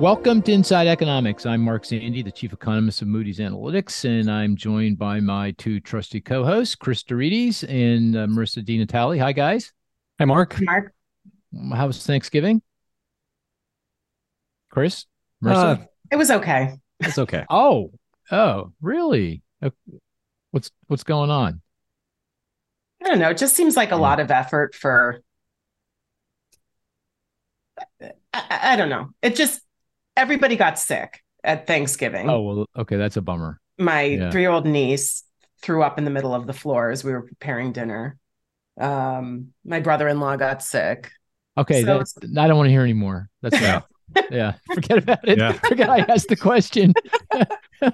Welcome to Inside Economics. I'm Mark Zandi, the chief economist of Moody's Analytics, and I'm joined by my two trusty co-hosts, Cris deRitis and uh, Marisa DiNatale. Hi, guys. Hi, Mark. Mark. How was Thanksgiving? Chris? Marisa? Uh, It was okay. it's okay. oh, oh, really? What's what's going on? I don't know. It just seems like a Yeah. lot of effort for. I, I- I don't know. It just everybody got sick at Thanksgiving. Oh, well, okay, that's a bummer. My yeah. three-year-old niece threw up in the middle of the floor as we were preparing dinner. Um, my brother-in-law got sick. Okay, So that's, I don't want to hear anymore. That's enough. yeah, forget about it. Yeah. Forget I asked the question. uh,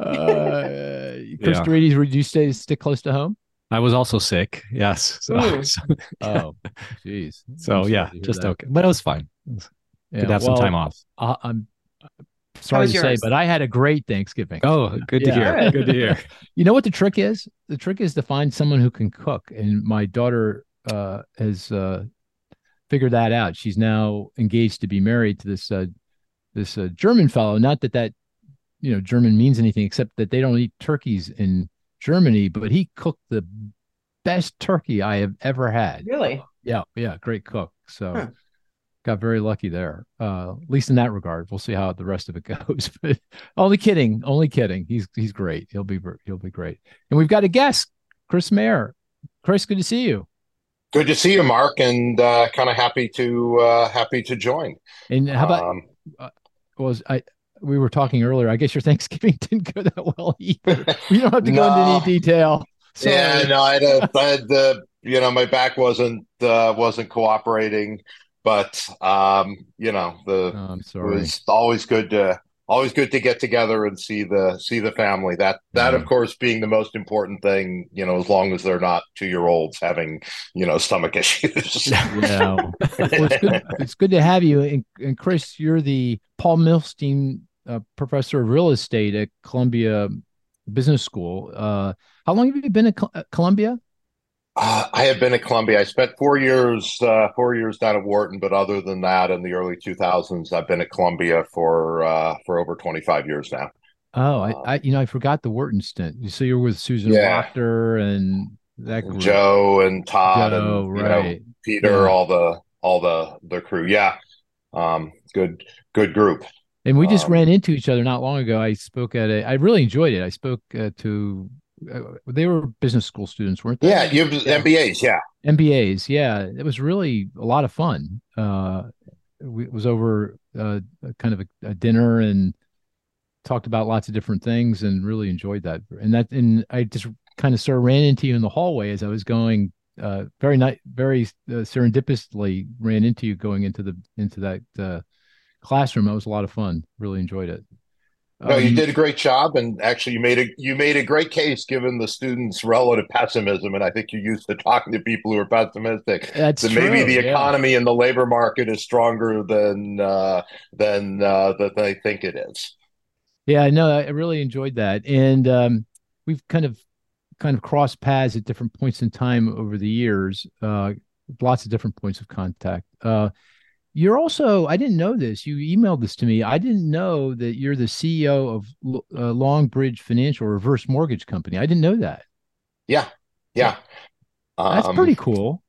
Chris Yeah. deRitis, would you stay stick close to home? I was also sick. Yes. So, so, Oh, jeez. so, I'm yeah, just that. okay. But it was fine. It Yeah, Good to have some time off. I, I'm sorry was to say, but I had a great Thanksgiving. Oh, good to Yeah. hear. Good. Good to hear. You know what the trick is? The trick is to find someone who can cook. And my daughter uh, has uh, figured that out. She's now engaged to be married to this uh, this uh, German fellow. Not that that you know German means anything, except that they don't eat turkeys in Germany. But he cooked the best turkey I have ever had. Really? Yeah, yeah, great cook. So Huh. Got very lucky there. Uh, at least in that regard. We'll see how the rest of it goes. but only kidding, only kidding. He's he's great. He'll be he'll be great. And we've got a guest, Chris Mayer. Chris, good to see you. Good to see you, Mark, and uh, kind of happy to uh, happy to join. And how about Um, was I? We were talking earlier. I guess your Thanksgiving didn't go that well either. You don't have to go into any detail. Sorry. yeah, no, I had, a, I had the you know my back wasn't uh, wasn't cooperating, but um, you know the Oh, I'm it was always good to always good to get together and see the see the family. That that Yeah. of course being the most important thing. You know, as long as they're not two year olds having you know stomach issues. Yeah. Well, it's, good, it's good to have you. And, and Chris, you're the Paul Milstein uh, Professor of Real Estate at Columbia Business School. Uh, how long have you been at, at Columbia? Uh, I have been at Columbia. I spent four years, uh, four years down at Wharton, but other than that, in the early 2000s, I've been at Columbia for uh, for over 25 years now. Oh, I, Um, I, you know, I forgot the Wharton stint. So you're with Susan Yeah. Wachter and that group. Joe and Todd Joe, and you know right? Peter, Yeah. all the all the the crew. Yeah, um, good good group. And we just Um, ran into each other not long ago. I spoke at a. I really enjoyed it. I spoke uh, to. Uh, they were business school students, weren't they? Yeah, you have Yeah. MBAs. Yeah, MBAs, yeah, it was really a lot of fun. Uh, we, it was over uh, a kind of a, a dinner and talked about lots of different things, and really enjoyed that. And that, and I just kind of sort of ran into you in the hallway as I was going. Uh, very nice, very uh, serendipitously ran into you going into the into that uh, classroom. That was a lot of fun. Really enjoyed it. No, you Um, did a great job, and actually, you made a you made a great case given the students' relative pessimism. And I think you're used to talking to people who are pessimistic. That's that maybe true, the yeah. economy and the labor market is stronger than uh, than uh, that they think it is. Yeah, no, I really enjoyed that, and um, we've kind of kind of crossed paths at different points in time over the years. Uh, lots of different points of contact. Uh, you're also I didn't know this. You emailed this to me. I didn't know that you're the CEO of L- uh, Longbridge Financial Reverse Mortgage Company. I didn't know that. Yeah, yeah. That's Um, pretty cool.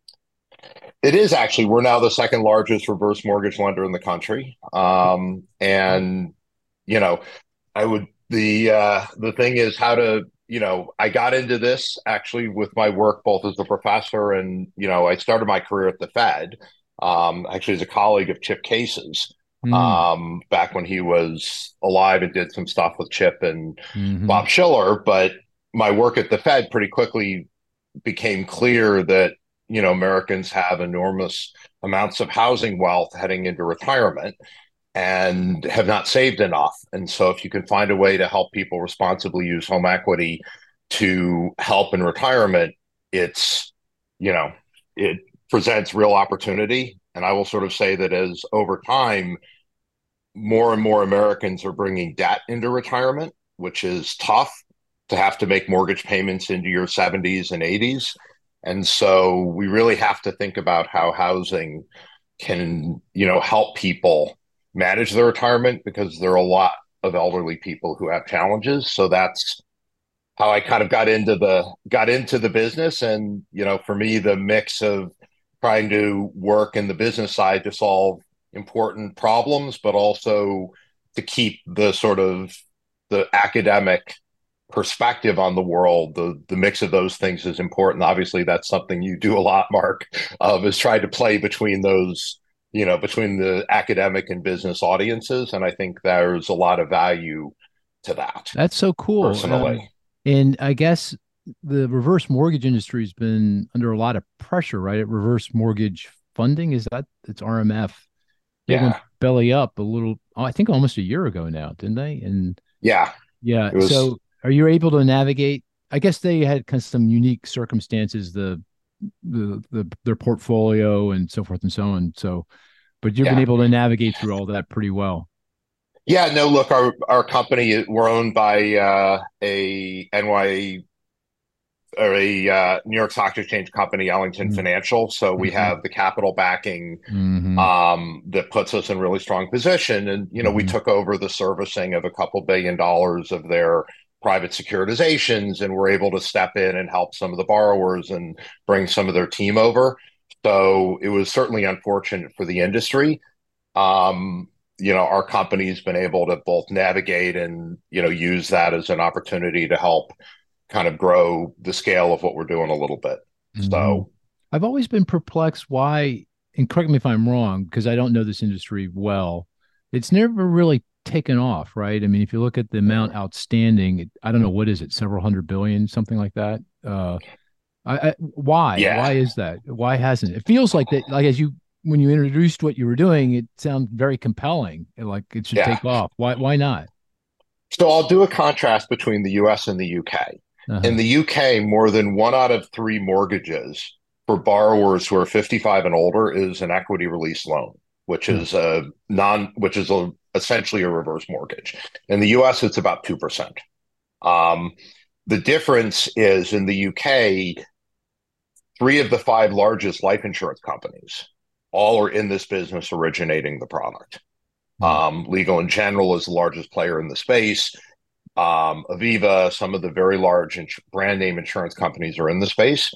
It is actually. We're now the second largest reverse mortgage lender in the country. Um, and you know, I would the uh, the thing is how to you know I got into this actually with my work both as a professor and you know I started my career at the Fed. Um, actually, as a colleague of Chip Case's Mm, um, back when he was alive and did some stuff with Chip and mhm. Bob Shiller, but my work at the Fed pretty quickly became clear that you know Americans have enormous amounts of housing wealth heading into retirement and have not saved enough. And so if you can find a way to help people responsibly use home equity to help in retirement, it's you know, it presents real opportunity. And I will sort of say that as over time more and more Americans are bringing debt into retirement, which is tough to have to make mortgage payments into your 70s and 80s. And so we really have to think about how housing can, you know, help people manage their retirement because there are a lot of elderly people who have challenges. So that's how I kind of got into the got into the business. And you know, for me, the mix of trying to work in the business side to solve important problems, but also to keep the sort of the academic perspective on the world the the mix of those things is important. Obviously that's something you do a lot mark of is try to play between those you know between the academic and business audiences and i think there's a lot of value to that that's so cool. personally. Um, and i guess the reverse mortgage industry has been under a lot of pressure right? At reverse mortgage funding is that it's rmf they yeah. went belly up a little i think almost a year ago now didn't they? And yeah. Yeah was, so are you able to navigate i guess they had kind of some unique circumstances the the, the their portfolio and so forth and so on so but you've Yeah. been able to navigate through all that pretty well. Yeah no look our our company we're owned by uh a ny or a uh, new york stock exchange company ellington Mhm. financial so we Mhm. have the capital backing Mhm. um, that puts us in really strong position. And you know, we Mhm. took over the servicing of a couple billion dollars of their private securitizations, and we're able to step in and help some of the borrowers and bring some of their team over. So it was certainly unfortunate for the industry. Um, you know, our company's been able to both navigate and you know use that as an opportunity to help kind of grow the scale of what we're doing a little bit. Mhm. So I've always been perplexed why, and correct me if I'm wrong, because I don't know this industry well. It's never really taken off, right? I mean, if you look at the amount outstanding, I don't know what is it, several hundred billion, something like that. Uh, I, I, why? Yeah. Why is that? Why hasn't it? It feels like that. Like as you when you introduced what you were doing, it sounds very compelling. Like it should Yeah. take off. Why? Why not? So I'll do a contrast between the US and the UK. Uh-huh. In the UK, more than one out of three mortgages for borrowers who are 55 and older is an equity release loan, which Hmm. is a non, which is a, essentially a reverse mortgage. In the US, it's about 2%. Um, the difference is in the UK, three of the five largest life insurance companies all are in this business originating the product. Hmm. Um, Legal and General is the largest player in the space. Um, Aviva, some of the very large ins- brand name insurance companies are in the space.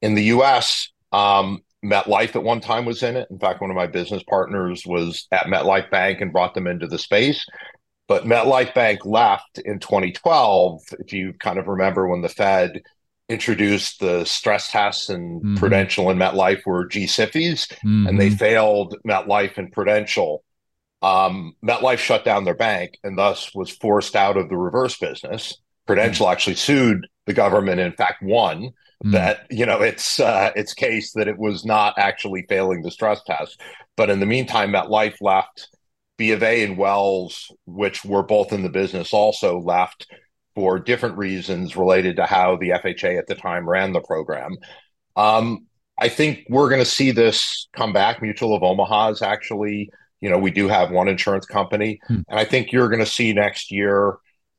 In the US, um, MetLife at one time was in it. In fact, one of my business partners was at MetLife Bank and brought them into the space. But MetLife Bank left in 2012. If you kind of remember when the Fed introduced the stress tests and Mhm. Prudential and MetLife were G-SIFIs, and they Mhm. failed MetLife and Prudential. Um, MetLife shut down their bank and thus was forced out of the reverse business. Prudential actually sued the government, in fact, won Mm. that you know its uh, its case that it was not actually failing the stress test. But in the meantime, MetLife left. B of A and Wells, which were both in the business, also left for different reasons related to how the FHA at the time ran the program. Um, I think we're going to see this come back. Mutual of Omaha is actually, you know, we do have one insurance company, Hmm. and I think you're going to see next year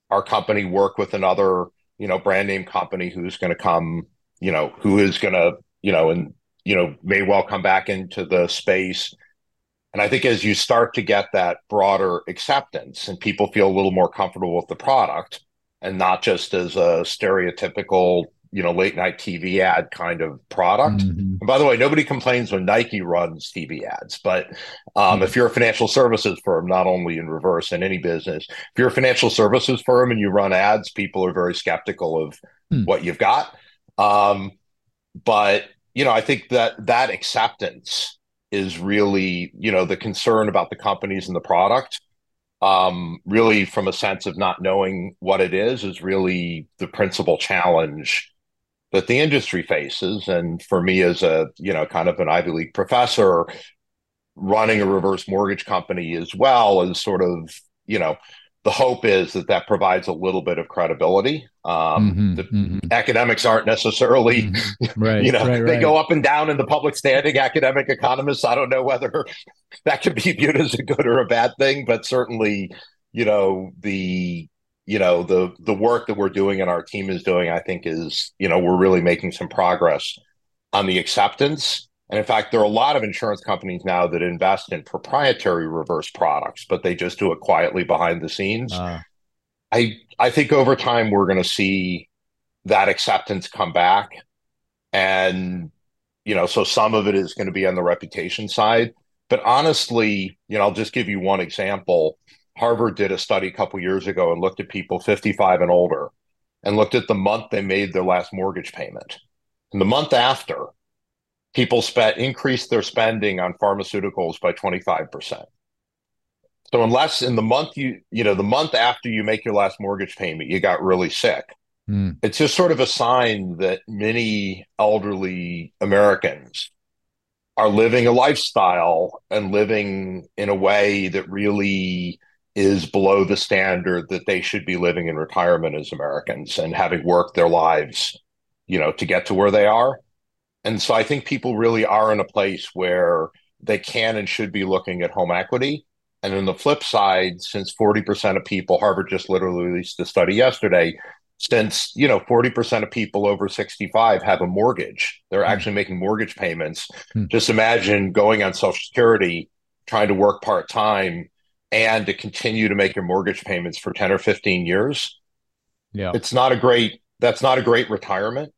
our company work with another, you know, brand name company who's going to come, you know, who is going to, you know, and you know, may well come back into the space. And I think as you start to get that broader acceptance and people feel a little more comfortable with the product and not just as a stereotypical, you know, late night TV ad kind of product. Mhm. And by the way, nobody complains when Nike runs TV ads, but um, if you're a financial services firm, not only in reverse in any business, if you're a financial services firm and you run ads, people are very skeptical of Hmm. what you've got. Um, but you know, I think that that acceptance is really, you know, the concern about the companies and the product. Um, really, from a sense of not knowing what it is, is really the principal challenge that the industry faces. And for me, as a you know, kind of an Ivy League professor, running a reverse mortgage company as well is sort of you know the hope is that that provides a little bit of credibility. Um, Mhm. the Mhm. academics aren't necessarily Mhm. right. you know right, they right. go up and down in the public standing academic economists i don't know whether that could be viewed as a good or a bad thing but certainly you know the you know the the work that we're doing and our team is doing i think is you know we're really making some progress on the acceptance And in fact, there are a lot of insurance companies now that invest in proprietary reverse products, but they just do it quietly behind the scenes. Uh. I I think over time we're going to see that acceptance come back, and you know, so some of it is going to be on the reputation side. But honestly, you know, I'll just give you one example. Harvard did a study a couple years ago and looked at people 55 and older and looked at the month they made their last mortgage payment. And the month after, people spent increased their spending on pharmaceuticals by 25%. So unless in the month you you know the month after you make your last mortgage payment you got really sick, mm. it's just sort of a sign that many elderly Americans are living a lifestyle and living in a way that really is below the standard that they should be living in retirement as Americans and having worked their lives, you know, to get to where they are. And so I think people really are in a place where they can and should be looking at home equity. And on the flip side, since 40% of people, Harvard just literally released a study yesterday, since you know 40% of people over 65 have a mortgage they're mm. actually making mortgage payments mm. just imagine going on social security trying to work part-time and to continue to make your mortgage payments for 10 or 15 years yeah it's not a great that's not a great retirement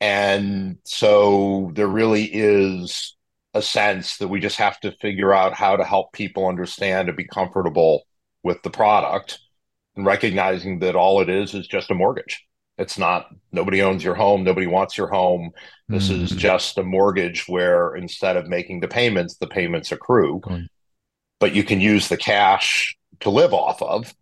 and so there really is a sense that we just have to figure out how to help people understand and be comfortable with the product and recognizing that all it is is just a mortgage. It's not, nobody owns your home, nobody wants your home. This mm-hmm. is just a mortgage where instead of making the payments, the payments accrue, but you can use the cash to live off of.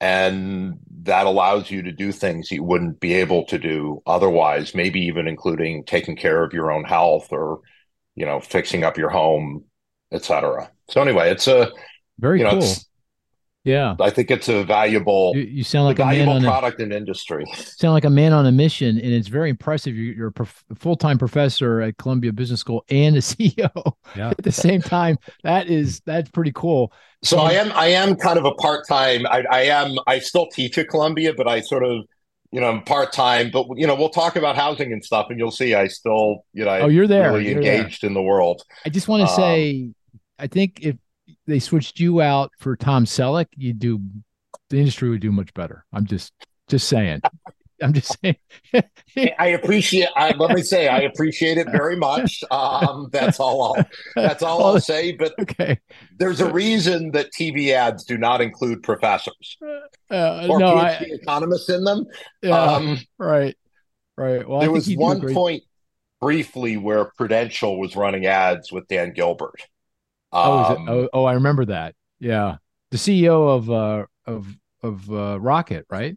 And that allows you to do things you wouldn't be able to do otherwise maybe even including taking care of your own health or you know fixing up your home etc so anyway it's a very you know, cool yeah i think it's a valuable you, you sound like a valuable product a, in industry sound like a man on a mission and it's very impressive you're, a full-time professor at columbia business school and a ceo yeah. at the same time that is that's pretty cool so I am I am kind of a part time. I, I am I still teach at Columbia, but I sort of you know I'm part time. But you know we'll talk about housing and stuff, and you'll see I still you know oh you're there really you're engaged there. in the world. I just want to um, say I think if they switched you out for Tom Selleck, you do the industry would do much better. I'm just just saying. I'm just saying. I appreciate. I, let me say, I appreciate it very much. Um, that's all. I'll, that's all I'll say. But okay, there's a reason that TV ads do not include professors uh, or no, PhD I, economists in them. Yeah, um, right, right. Well, there was one great... point briefly where Prudential was running ads with Dan Gilbert. Um, oh, oh, oh, I remember that. Yeah, the CEO of uh, of of uh, Rocket, right?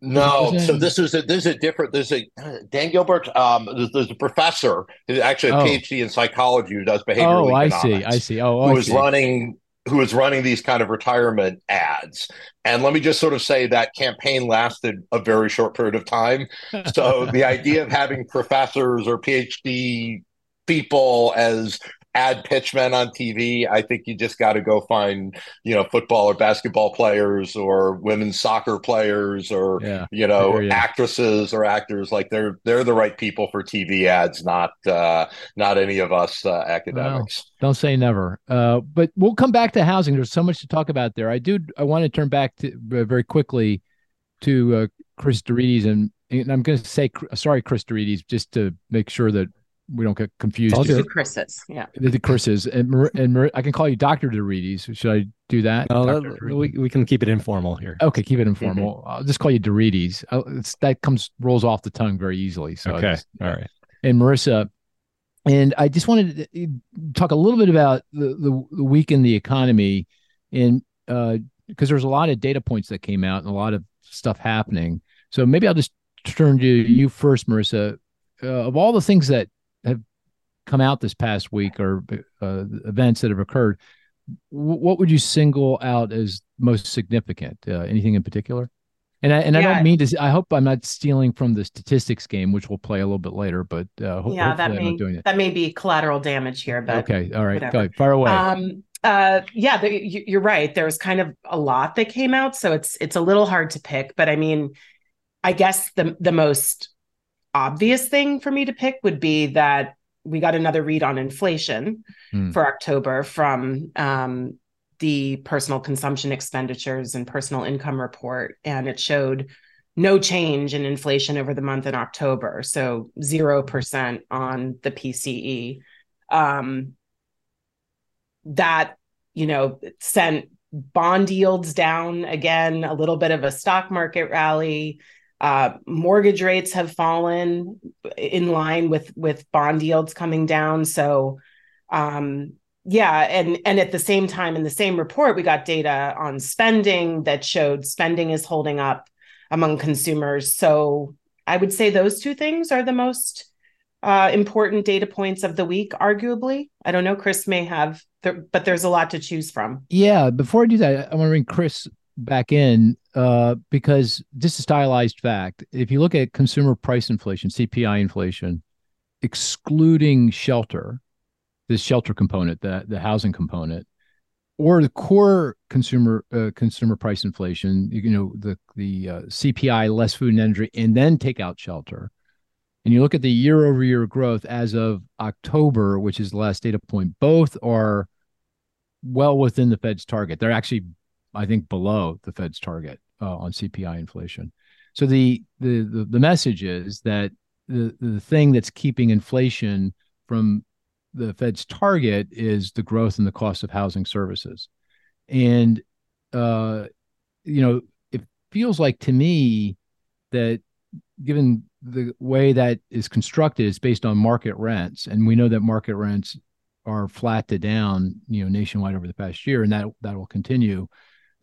No, so this is a this is a different. There's a Dan Gilbert. Um, there's, there's a professor, actually a oh. PhD in psychology, who does behavioral. Oh, I see. I see. Oh, who is running who is running these kind of retirement ads. And let me just sort of say that campaign lasted a very short period of time. So the idea of having professors or PhD people as ad pitchmen on TV. I think you just got to go find, you know, football or basketball players or women's soccer players or yeah, you know, you. actresses or actors like they're they're the right people for TV ads, not uh not any of us uh, academics. Well, don't say never. Uh but we'll come back to housing. There's so much to talk about there. I do I want to turn back to uh, very quickly to uh, Cris deRitis and and I'm going to say sorry, Cris deRitis, just to make sure that we don't get confused. All good. Chris's, yeah. The, the Chris's and Mar- and Mar- I can call you Doctor deRitis. Should I do that? No, we, we can keep it informal here. Okay, keep it informal. Mm-hmm. I'll just call you deRitis. that comes rolls off the tongue very easily. So okay, just, all right. And Marisa, and I just wanted to talk a little bit about the the, the week in the economy, and uh, because there's a lot of data points that came out and a lot of stuff happening. So maybe I'll just turn to you first, Marisa. Uh, of all the things that have come out this past week or uh, events that have occurred, w- what would you single out as most significant? Uh, anything in particular? And I and yeah. I don't mean to. I hope I'm not stealing from the statistics game, which we'll play a little bit later. But uh, ho- yeah, that may that may be collateral damage here. But okay, all right, go ahead, fire away. Um, uh, yeah, the, you're right. There was kind of a lot that came out, so it's it's a little hard to pick. But I mean, I guess the the most obvious thing for me to pick would be that we got another read on inflation Hmm. for October from um, the personal consumption expenditures and personal income report, and it showed no change in inflation over the month in October, so zero percent on the PCE. Um, that you know sent bond yields down again, a little bit of a stock market rally. Uh, mortgage rates have fallen in line with with bond yields coming down. So, um, yeah, and and at the same time, in the same report, we got data on spending that showed spending is holding up among consumers. So, I would say those two things are the most uh, important data points of the week, arguably. I don't know. Chris may have, th- but there's a lot to choose from. Yeah, before I do that, I want to bring Chris back in uh, because this is stylized fact. If you look at consumer price inflation, CPI inflation, excluding shelter, this shelter component, the the housing component, or the core consumer uh, consumer price inflation, you know, the the uh, CPI less food and energy, and then take out shelter. And you look at the year over year growth as of October, which is the last data point, both are well within the Fed's target. They're actually, I think, below the Fed's target uh, on CPI inflation. So the, the the the message is that the the thing that's keeping inflation from the Fed's target is the growth in the cost of housing services, and uh, you know, it feels like to me that given the way that is constructed, it's based on market rents, and we know that market rents are flat to down, you know, nationwide over the past year, and that that will continue.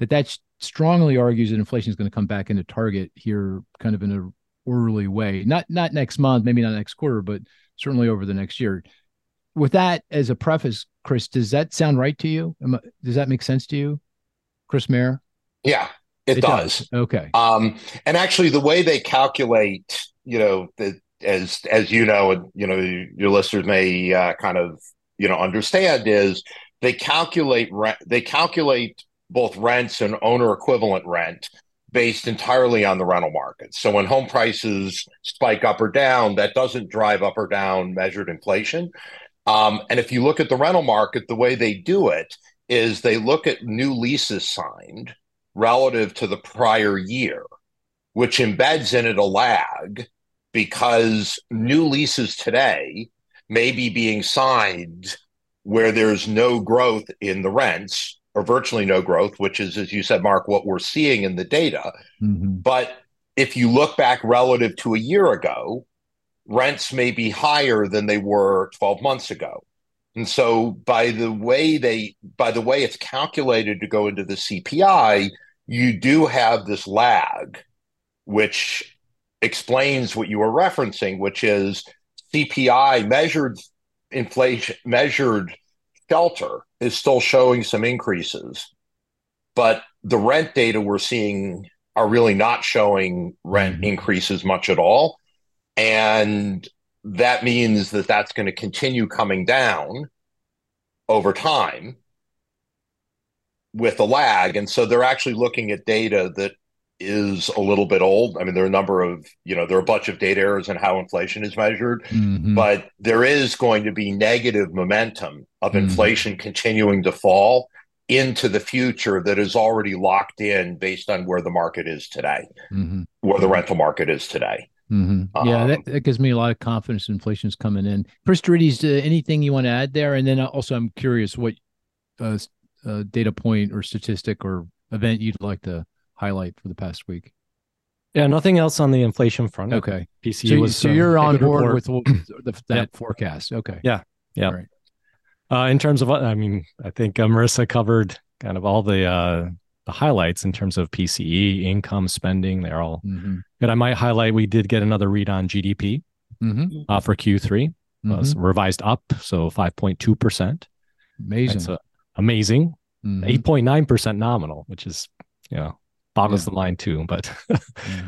That that strongly argues that inflation is going to come back into target here, kind of in a orderly way. Not not next month, maybe not next quarter, but certainly over the next year. With that as a preface, Chris, does that sound right to you? Does that make sense to you, Chris Mayer? Yeah, it, it does. does. Okay. Um, and actually, the way they calculate, you know, the, as as you know, and you know, your listeners may uh, kind of you know understand is they calculate rent. They calculate both rents and owner equivalent rent based entirely on the rental market. So when home prices spike up or down, that doesn't drive up or down measured inflation. Um, and if you look at the rental market, the way they do it is they look at new leases signed relative to the prior year, which embeds in it a lag because new leases today may be being signed where there's no growth in the rents or virtually no growth, which is, as you said, Mark, what we're seeing in the data. Mm-hmm. But if you look back relative to a year ago, rents may be higher than they were 12 months ago. And so by the way they by the way it's calculated to go into the CPI, you do have this lag, which explains what you were referencing, which is CPI measured inflation measured shelter is still showing some increases, but the rent data we're seeing are really not showing rent mm-hmm. increases much at all. And that means that that's going to continue coming down over time with a lag. And so they're actually looking at data that is a little bit old. I mean, there are a number of, you know, there are a bunch of data errors in how inflation is measured, mm-hmm. but there is going to be negative momentum of mm-hmm. inflation continuing to fall into the future that is already locked in based on where the market is today, mm-hmm. where the rental market is today. Mm-hmm. Yeah, um, that, that, gives me a lot of confidence. Inflation's coming in. Cris deRitis, uh, anything you want to add there? And then also, I'm curious what uh, uh, data point or statistic or event you'd like to highlight for the past week. Yeah, nothing else on the inflation front. Okay, PCE so, was. So uh, you're on board report. with the, that Yep. forecast. Okay. Yeah, yeah. All right. Uh, in terms of, what- I mean, I think uh, Marisa covered kind of all the uh, the highlights in terms of PCE, income, spending. They're all Mm-hmm. good. I might highlight we did get another read on GDP Mm-hmm. uh, for Q3, was revised up, so five point two percent. Amazing. That's uh, amazing. Mhm. Point nine percent nominal, which is you know boggles Yeah. the mind too. But Yeah.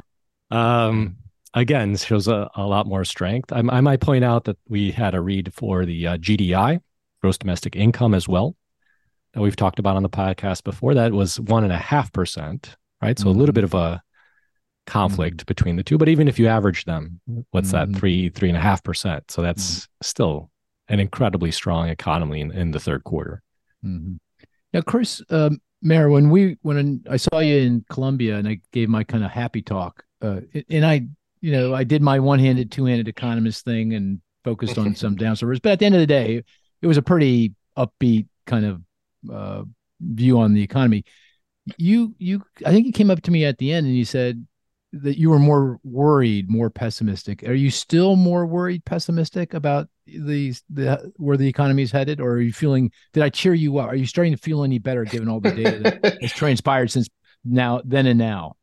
um, again, shows a, a lot more strength. I, I might point out that we had a read for the uh, GDI, gross domestic income, as well. That we've talked about on the podcast before. That was one and a half percent, right? So a little Mhm. bit of a conflict between the two. But even if you average them, what's Mhm. that? Three, three and a half percent. So that's still an incredibly strong economy in, in the third quarter. Mm-hmm. Now, Chris um, Mayer, when we when I saw you in Columbia and I gave my kind of happy talk, uh, and I, you know, I did my one-handed, two-handed economist thing and focused on some downsides. But at the end of the day, it was a pretty upbeat kind of uh, view on the economy. You, you, I think you came up to me at the end and you said, that you were more worried, more pessimistic. Are you still more worried, pessimistic about the the where the economy is headed, or are you feeling? Did I cheer you up? Are you starting to feel any better given all the data that has transpired since now, then and now?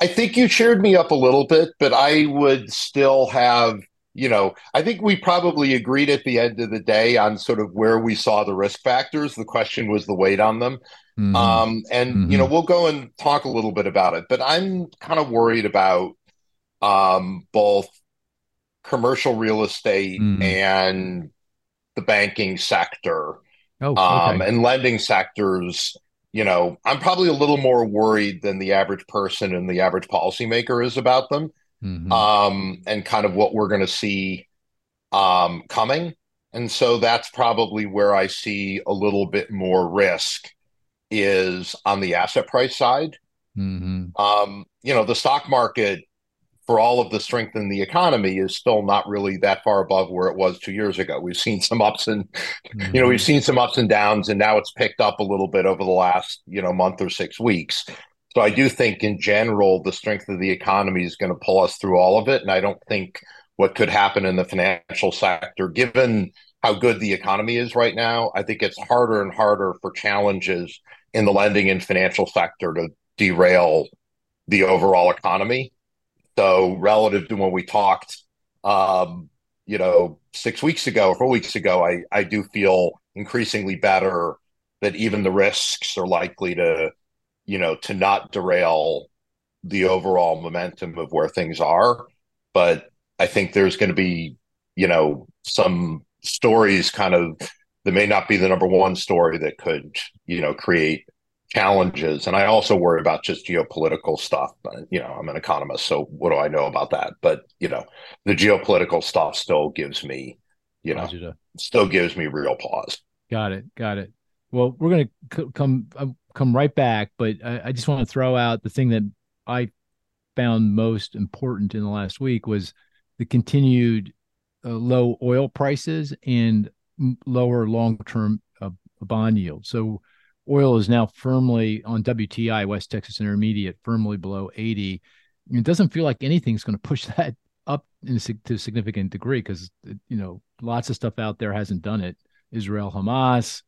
I think you cheered me up a little bit, but I would still have. You know, I think we probably agreed at the end of the day on sort of where we saw the risk factors. The question was the weight on them. Mm-hmm. Um, and mm-hmm. you know, we'll go and talk a little bit about it, but I'm kind of worried about um, both commercial real estate mm-hmm. and the banking sector oh, um, and lending sectors. You know, I'm probably a little more worried than the average person and the average policymaker is about them, mm-hmm. um, and kind of what we're going to see um, coming. And so that's probably where I see a little bit more risk is on the asset price side. Mm-hmm. Um, you know, the stock market, for all of the strength in the economy, is still not really that far above where it was two years ago. We've seen some ups and, mm-hmm. you know, we've seen some ups and downs, and now it's picked up a little bit over the last, you know, month or six weeks. So I do think, in general, the strength of the economy is going to pull us through all of it, and I don't think what could happen in the financial sector, given how good the economy is right now, I think it's harder and harder for challenges in the lending and financial sector to derail the overall economy. So relative to when we talked, um, you know, six weeks ago four weeks ago, I I do feel increasingly better that even the risks are likely to, you know, to not derail the overall momentum of where things are. But I think there's going to be, you know, some stories kind of that may not be the number one story that could, you know, create challenges. And I also worry about just geopolitical stuff. but You know, I'm an economist, so what do I know about that? But you know, the geopolitical stuff still gives me, you know, still gives me real pause. Got it. Got it. Well, we're going to c- come uh, come right back, but I, I just want to throw out the thing that I found most important in the last week was the continued uh, low oil prices and lower long term uh, bond yield. So oil is now firmly on WTI, West Texas Intermediate, firmly below 80. It doesn't feel like anything's going to push that up in, to a significant degree because, you know, lots of stuff out there hasn't done it. Israel, Hamas,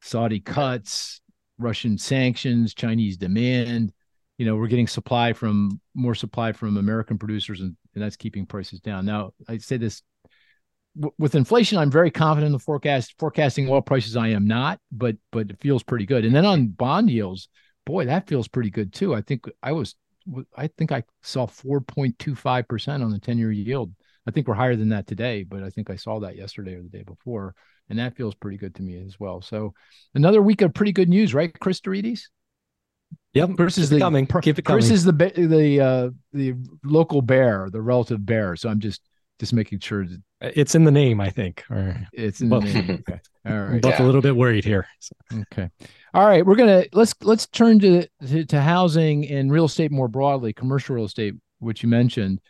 Saudi cuts, Russian sanctions, Chinese demand. You know, we're getting supply from more supply from American producers, and, and that's keeping prices down. Now, I say this with inflation, I'm very confident in the forecast. Forecasting oil prices, I am not, but but it feels pretty good. And then on bond yields, boy, that feels pretty good too. I think I was, I think I saw 4.25 percent on the 10 year yield. I think we're higher than that today, but I think I saw that yesterday or the day before, and that feels pretty good to me as well. So another week of pretty good news, right, Cris deRitis? Yep, Chris is the coming. Keep it coming. Chris is the the uh, the local bear, the relative bear. So I'm just just making sure that it's in the name, I think. Or it's in both. the name. Okay. All right. both yeah. a little bit worried here. So. Okay. All right. We're gonna let's let's turn to, to, to housing and real estate more broadly, commercial real estate, which you mentioned,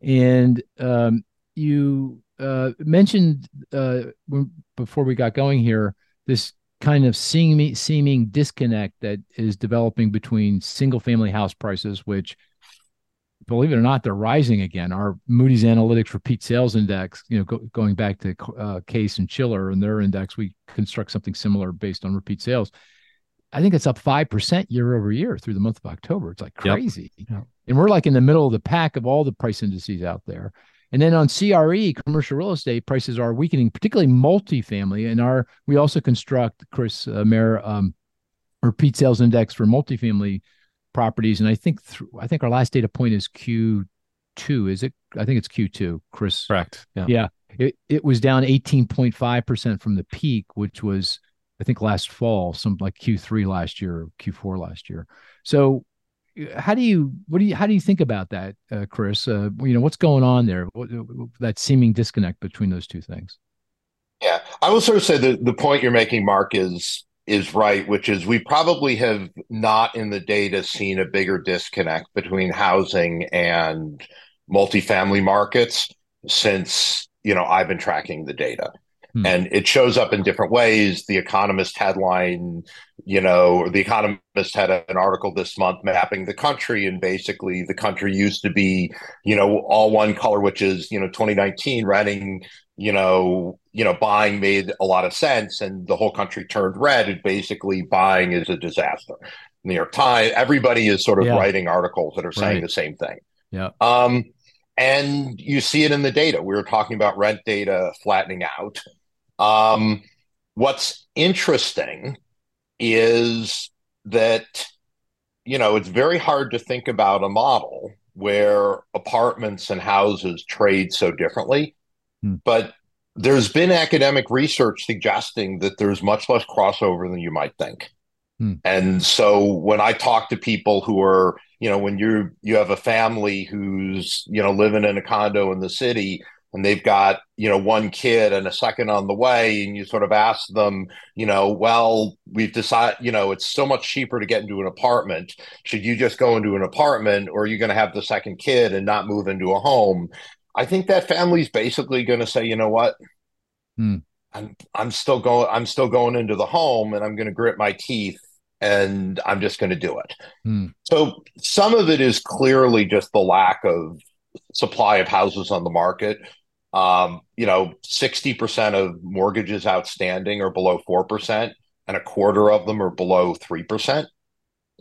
and um, you uh, mentioned uh, when, before we got going here this kind of seeming seeming disconnect that is developing between single family house prices, which believe it or not, they're rising again. Our Moody's Analytics repeat sales index, you know, go, going back to uh, Case and Shiller and their index, we construct something similar based on repeat sales. I think it's up 5% year over year through the month of October. It's like crazy. Yep. Yep. And we're like in the middle of the pack of all the price indices out there. And then on CRE, commercial real estate prices are weakening, particularly multifamily. And our we also construct Chris uh, Mayer um, repeat sales index for multifamily properties, and I think th- I think our last data point is Q two. Is it? I think it's Q two. Chris, correct? Yeah, yeah. It it was down eighteen point five percent from the peak, which was I think last fall, some like Q three last year, or Q four last year. So how do you what do you how do you think about that uh, chris uh, you know what's going on there what, that seeming disconnect between those two things Yeah, I will sort of say the the point you're making, Mark, is is right, which is we probably have not in the data seen a bigger disconnect between housing and multifamily markets since you know I've been tracking the data. Hmm. And it shows up in different ways. The Economist headline, you know, the Economist had an article this month mapping the country, and basically the country used to be, you know, all one color, which is, you know, 2019 renting, you know, you know, buying made a lot of sense, and the whole country turned red. And basically, buying is a disaster. New York Times, everybody is sort of yeah. writing articles that are saying right. the same thing. Yeah. Um, and you see it in the data. We were talking about rent data flattening out. Um, what's interesting is that, you know, it's very hard to think about a model where apartments and houses trade so differently. Hmm. But there's been academic research suggesting that there's much less crossover than you might think. Hmm. And so when I talk to people who are, you know, when you you have a family who's, you know, living in a condo in the city and they've got you know one kid and a second on the way and you sort of ask them you know well we've decided you know it's so much cheaper to get into an apartment should you just go into an apartment or are you going to have the second kid and not move into a home i think that family's basically going to say you know what hmm. i'm i'm still going i'm still going into the home and i'm going to grit my teeth and i'm just going to do it hmm. so some of it is clearly just the lack of supply of houses on the market um, you know, 60% of mortgages outstanding are below 4%, and a quarter of them are below 3%.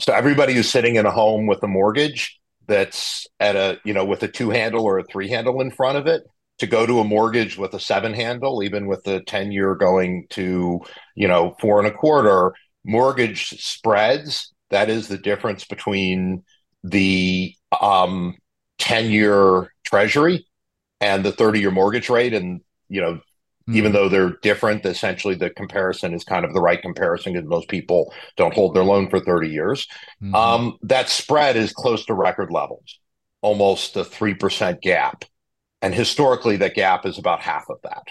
So everybody who's sitting in a home with a mortgage that's at a, you know, with a two handle or a three handle in front of it, to go to a mortgage with a seven handle, even with the 10 year going to, you know, four and a quarter, mortgage spreads, that is the difference between the um, 10 year treasury and the 30 year mortgage rate. And, you know, even though they're different, essentially the comparison is kind of the right comparison because most people don't hold their loan for 30 years. Mm-hmm. Um, that spread is close to record levels, almost a 3% gap. And historically, that gap is about half of that.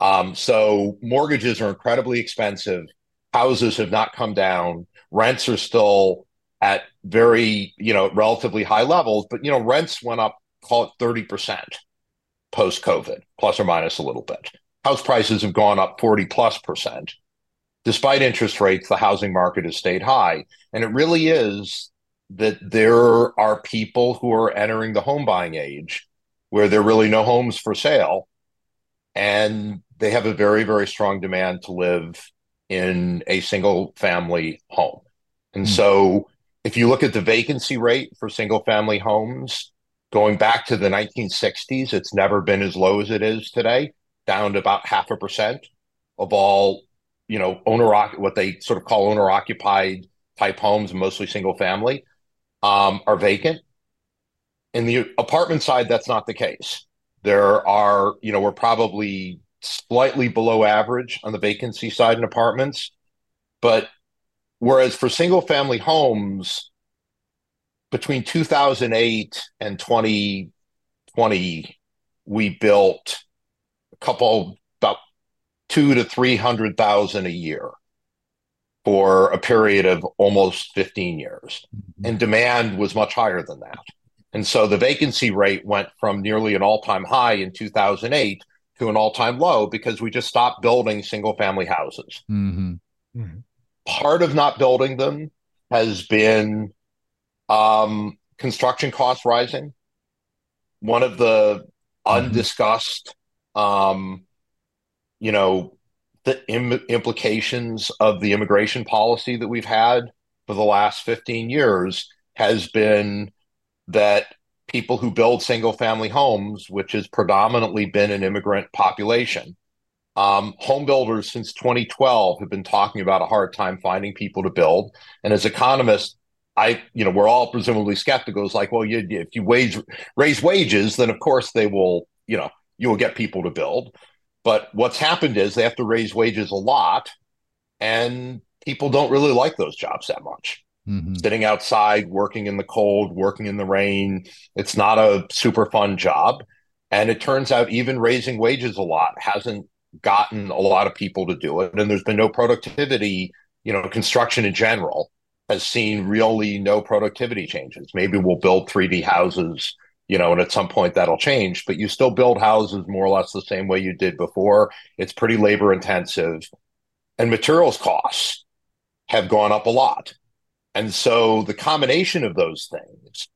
Um, so mortgages are incredibly expensive. Houses have not come down. Rents are still at very, you know, relatively high levels, but you know, rents went up call it 30% post COVID, plus or minus a little bit. House prices have gone up 40 plus percent. Despite interest rates, the housing market has stayed high. And it really is that there are people who are entering the home buying age where there are really no homes for sale. And they have a very, very strong demand to live in a single family home. And mm-hmm. so if you look at the vacancy rate for single family homes, Going back to the 1960s, it's never been as low as it is today, down to about half a percent of all, you know, owner what they sort of call owner occupied type homes, mostly single family, um, are vacant. In the apartment side, that's not the case. There are, you know, we're probably slightly below average on the vacancy side in apartments, but whereas for single family homes, between 2008 and 2020, we built a couple about two to three hundred thousand a year for a period of almost 15 years. Mm-hmm. And demand was much higher than that. And so the vacancy rate went from nearly an all time high in 2008 to an all time low because we just stopped building single family houses. Mm-hmm. Mm-hmm. Part of not building them has been um, construction costs rising. One of the mm-hmm. undiscussed, um, you know, the Im- implications of the immigration policy that we've had for the last 15 years has been that people who build single family homes, which has predominantly been an immigrant population, um, home builders since 2012 have been talking about a hard time finding people to build. And as economists, I, you know, we're all presumably skeptical. It's like, well, you, if you wage raise wages, then of course they will, you know, you will get people to build. But what's happened is they have to raise wages a lot, and people don't really like those jobs that much. Mm-hmm. Sitting outside, working in the cold, working in the rain, it's not a super fun job. And it turns out even raising wages a lot hasn't gotten a lot of people to do it, and there's been no productivity. You know, construction in general has seen really no productivity changes. Maybe we'll build 3D houses, you know, and at some point that'll change, but you still build houses more or less the same way you did before. It's pretty labor intensive, and materials costs have gone up a lot. And so the combination of those things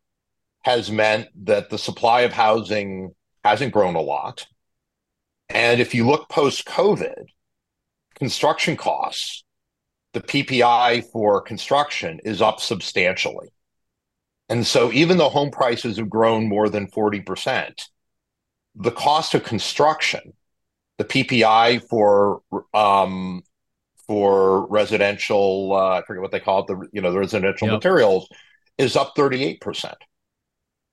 has meant that the supply of housing hasn't grown a lot. And if you look post COVID, construction costs, the PPI for construction is up substantially. And so even though home prices have grown more than 40%, the cost of construction, the PPI for um, for residential, uh, I forget what they call it, the you know the residential yep. materials, is up 38%.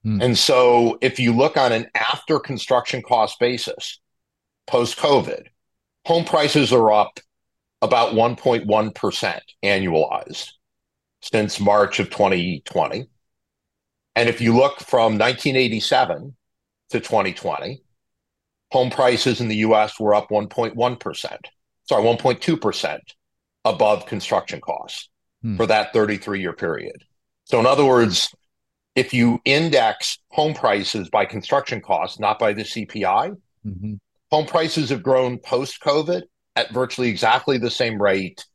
Hmm. And so if you look on an after construction cost basis, post COVID, home prices are up about 1.1% annualized since March of 2020. And if you look from 1987 to 2020, home prices in the US were up 1.1%, sorry, 1.2% above construction costs hmm. for that 33 year period. So, in other words, if you index home prices by construction costs, not by the CPI, mm-hmm. home prices have grown post COVID at virtually exactly the same rate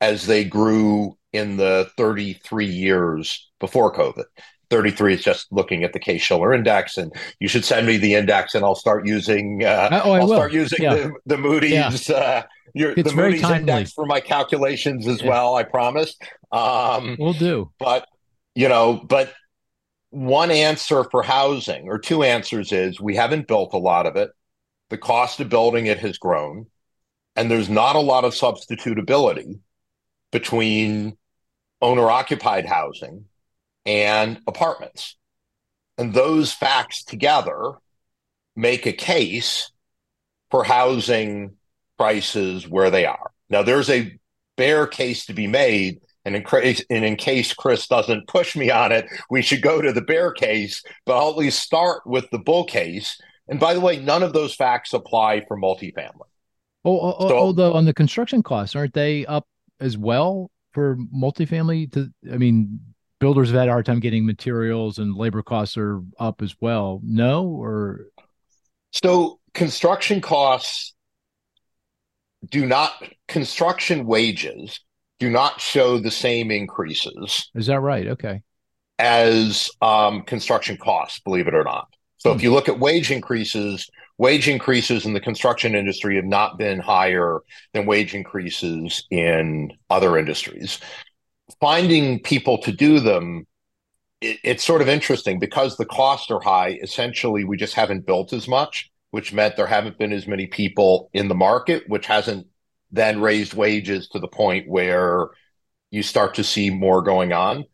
as they grew in the 33 years before COVID. 33 is just looking at the Case Shiller index, and you should send me the index, and I'll start using. Uh, oh, I will. start using yeah. the, the Moody's. Yeah. Uh, your, it's the Moody's timely. index for my calculations as yeah. well. I promise. Um, we'll do. But you know, but one answer for housing or two answers is we haven't built a lot of it. The cost of building it has grown, and there's not a lot of substitutability between owner occupied housing and apartments. And those facts together make a case for housing prices where they are. Now, there's a bear case to be made and in, case, and in case Chris doesn't push me on it, we should go to the bear case, but I'll at least start with the bull case. And by the way, none of those facts apply for multifamily. Oh, oh, oh so, oh the, on the construction costs, aren't they up as well for multifamily? To, I mean, builders have had a hard time getting materials and labor costs are up as well. No, or so construction costs do not construction wages do not show the same increases. Is that right? Okay. As um, construction costs, believe it or not. So hmm. if you look at wage increases, wage increases in the construction industry have not been higher than wage increases in other industries. Finding people to do them, it, it's sort of interesting because the costs are high. Essentially, we just haven't built as much, which meant there haven't been as many people in the market, which hasn't then raised wages to the point where you start to see more going on.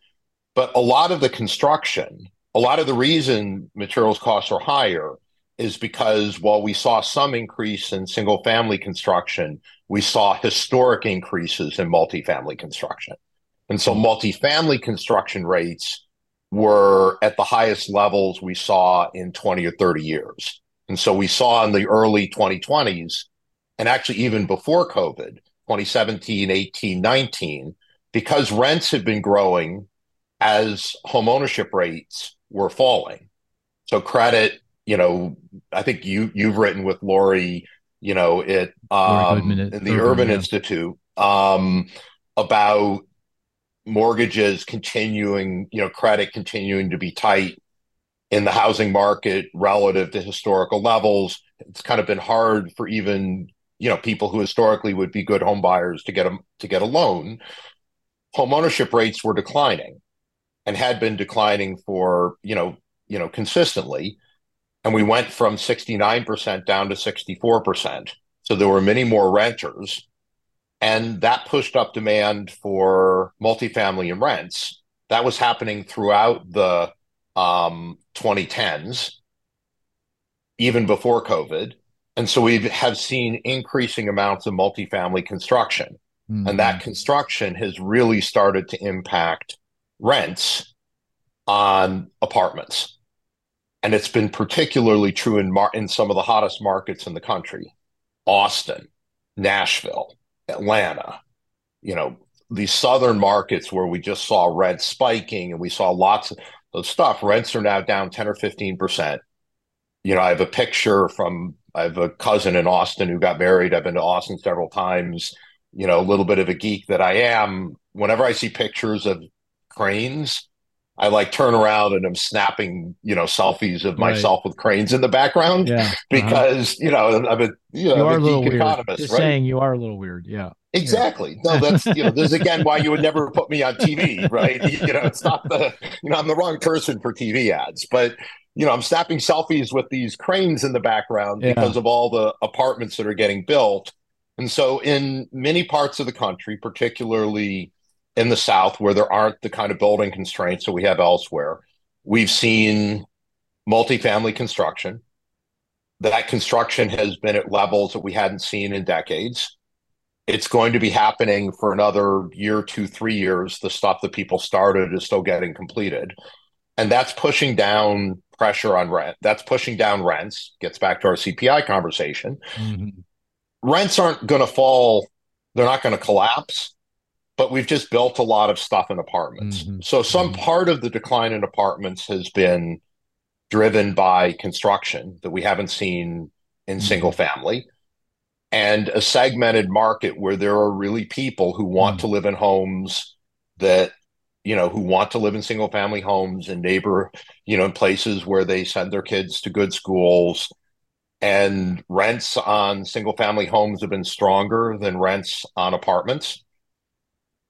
But a lot of the construction, a lot of the reason materials costs are higher is because while we saw some increase in single family construction, we saw historic increases in multifamily construction. And so mm-hmm. multifamily construction rates were at the highest levels we saw in 20 or 30 years. And so we saw in the early 2020s and actually even before COVID, 2017, 18, 19, because rents had been growing as home ownership rates were falling. So credit, you know, I think you you've written with Laurie, you know, it um, in the Urban, Urban yeah. Institute um, about mortgages continuing, you know, credit continuing to be tight in the housing market relative to historical levels. It's kind of been hard for even you know people who historically would be good home buyers to get a to get a loan home ownership rates were declining and had been declining for you know you know consistently and we went from 69% down to 64% so there were many more renters and that pushed up demand for multifamily and rents that was happening throughout the um, 2010s even before covid and so we have seen increasing amounts of multifamily construction. Mm-hmm. And that construction has really started to impact rents on apartments. And it's been particularly true in mar- in some of the hottest markets in the country. Austin, Nashville, Atlanta, you know, these southern markets where we just saw rent spiking and we saw lots of stuff, rents are now down 10 or 15%. You know, I have a picture from, I have a cousin in Austin who got married. I've been to Austin several times. You know, a little bit of a geek that I am. Whenever I see pictures of cranes, I like turn around and I'm snapping, you know, selfies of Right. myself with cranes in the background Yeah. uh-huh. because, you know, I'm a, you know, you are a little weird. economist, Just right? saying you are a little weird. Yeah. Exactly. No, that's you know, this is again why you would never put me on TV, right? You know, it's not the you know, I'm the wrong person for TV ads, but you know, I'm snapping selfies with these cranes in the background Yeah. because of all the apartments that are getting built. And so in many parts of the country, particularly in the South, where there aren't the kind of building constraints that we have elsewhere, we've seen multifamily construction. That construction has been at levels that we hadn't seen in decades it's going to be happening for another year, two, three years. The stuff that people started is still getting completed. And that's pushing down pressure on rent. That's pushing down rents, gets back to our CPI conversation. Mhm. Rents aren't going to fall, they're not going to collapse, but we've just built a lot of stuff in apartments. Mhm. So some Mhm. part of the decline in apartments has been driven by construction that we haven't seen in Mhm. single family and a segmented market where there are really people who want to live in homes that you know who want to live in single family homes and neighbor you know in places where they send their kids to good schools and rents on single family homes have been stronger than rents on apartments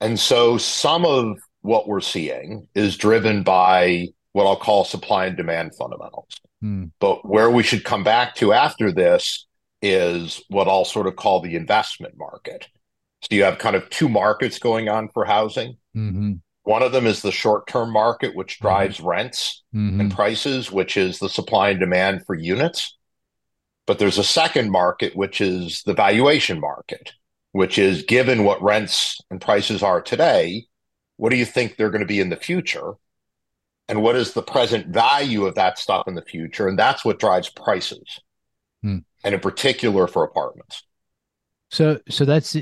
and so some of what we're seeing is driven by what I'll call supply and demand fundamentals Mm. but where we should come back to after this is what I'll sort of call the investment market. So you have kind of two markets going on for housing. Mhm. One of them is the short term market, which Mm-hmm. drives rents Mhm. and prices, which is the supply and demand for units. But there's a second market, which is the valuation market, which is given what rents and prices are today, what do you think they're going to be in the future? And what is the present value of that stuff in the future? And that's what drives prices. Hmm. And in particular for apartments. So, so that's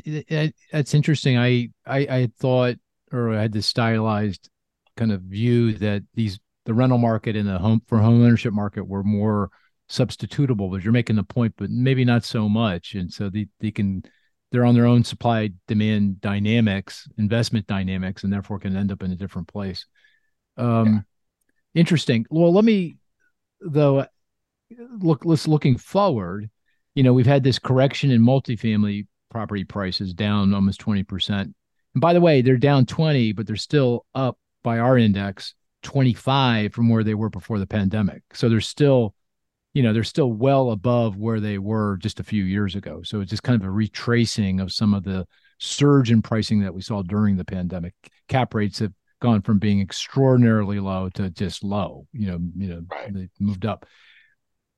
that's interesting. I, I I had thought, or I had this stylized kind of view that these the rental market and the home for home ownership market were more substitutable. But you're making the point, but maybe not so much. And so they they can they're on their own supply demand dynamics, investment dynamics, and therefore can end up in a different place. Um, interesting. Well, let me though look. Let's looking forward you know, we've had this correction in multifamily property prices down almost 20%. And by the way, they're down 20, but they're still up by our index 25 from where they were before the pandemic. So they're still, you know, they're still well above where they were just a few years ago. So it's just kind of a retracing of some of the surge in pricing that we saw during the pandemic. Cap rates have gone from being extraordinarily low to just low, you know, you know, Right. they moved up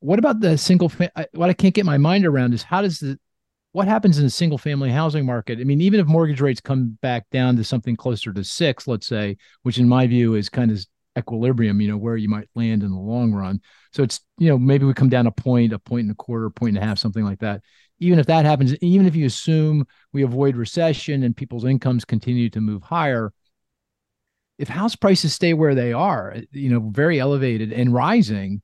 what about the single fa- what i can't get my mind around is how does the what happens in the single family housing market i mean even if mortgage rates come back down to something closer to six let's say which in my view is kind of equilibrium you know where you might land in the long run so it's you know maybe we come down a point a point and a quarter point and a half something like that even if that happens even if you assume we avoid recession and people's incomes continue to move higher if house prices stay where they are you know very elevated and rising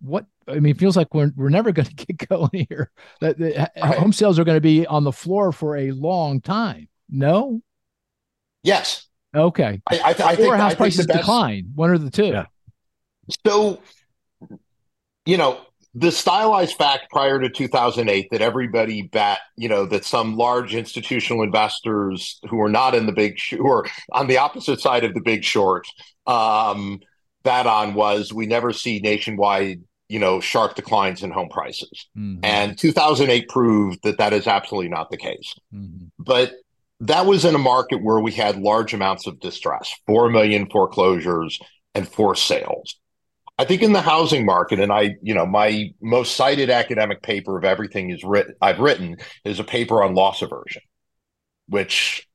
what I mean, it feels like we're we're never going to get going here. That the Right. home sales are going to be on the floor for a long time. No, Yes. Okay. I, I, I think or I house think prices the best- decline. One or the two. Yeah. So, you know, the stylized fact prior to 2008 that everybody bet, you know, that some large institutional investors who are not in the big, sh- who are on the opposite side of the big short, um, bet on was we never see nationwide, you know, sharp declines in home prices. Mhm, And 2008 proved that that is absolutely not the case. mhm, But that was in a market where we had large amounts of distress, 4 million foreclosures and forced sales. I think in the housing market, and I, you know, my most cited academic paper of everything is written, I've written is a paper on loss aversion, which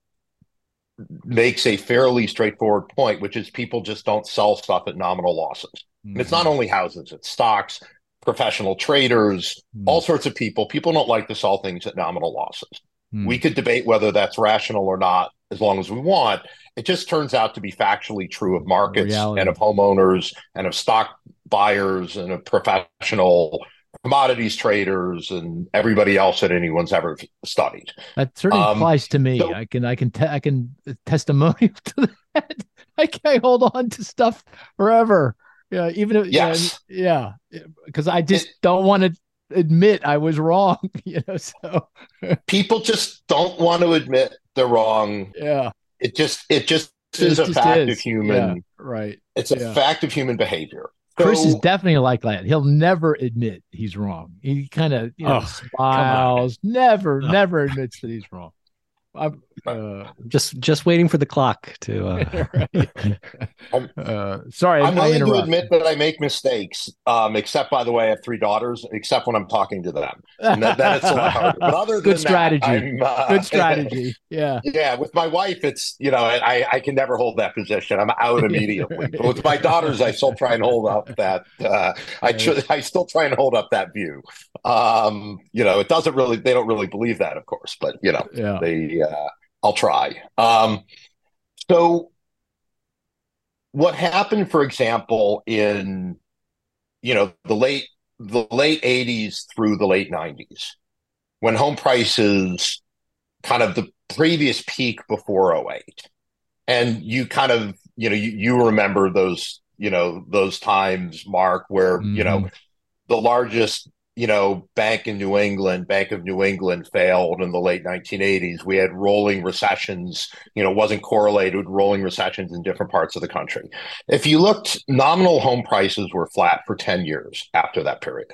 makes a fairly straightforward point, which is people just don't sell stuff at nominal losses. And it's not mhm. only houses, it's stocks, professional traders, mm. all sorts of people. People don't like to sell things at nominal losses. Mm. We could debate whether that's rational or not as long as we want. It just turns out to be factually true of markets Reality. and of homeowners and of stock buyers and of professional commodities traders and everybody else that anyone's ever studied. That certainly um, applies to me. So, I can I can te- I can testimony to that. I can't hold on to stuff forever. Yeah, even if yes. yeah, because I just it, don't want to admit I was wrong. You know, so people just don't want to admit they're wrong. Yeah, it just it just it is a fact is. of human. Yeah, right. It's a yeah. fact of human behavior. Chris so, is definitely like that. He'll never admit he's wrong. He kind of you know, oh, smiles, never, oh. never admits that he's wrong. I'm uh, just just waiting for the clock to. Uh... uh, sorry, I'm willing to admit that I make mistakes. Um, except, by the way, I have three daughters. Except when I'm talking to them, and that, that it's a lot harder. But other good strategy. That, uh, good strategy. Yeah. Yeah. With my wife, it's you know I I can never hold that position. I'm out immediately. but with my daughters, I still try and hold up that. Uh, I tr- I still try and hold up that view. Um, you know, it doesn't really. They don't really believe that, of course, but you know, yeah. they uh, I'll try. Um, so, what happened, for example, in you know the late the late '80s through the late '90s, when home prices kind of the previous peak before 08 and you kind of you know you, you remember those you know those times mark where mm-hmm. you know mm-hmm. the largest you know, Bank in New England, Bank of New England failed in the late 1980s. We had rolling recessions, you know, wasn't correlated with rolling recessions in different parts of the country. If you looked, nominal home prices were flat for 10 years after that period.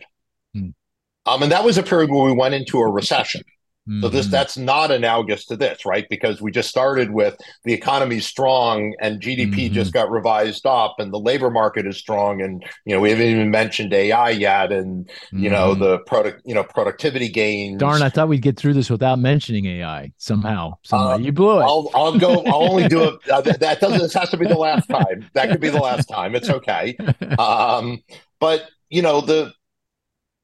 Hmm. Um, and that was a period where we went into a recession. Mm-hmm. So this mm-hmm. that's not analogous to this, right? Because we just started with the economy's strong and GDP mm-hmm. just got revised up and the labor market is strong and you know we haven't even mentioned AI yet and you mm-hmm. know the product you know productivity gains. Darn, I thought we'd get through this without mentioning AI somehow. Somehow. Uh, you blew it. I'll, I'll go. I'll only do it. Uh, that doesn't. This has to be the last time. That could be the last time. It's okay. Um, but you know the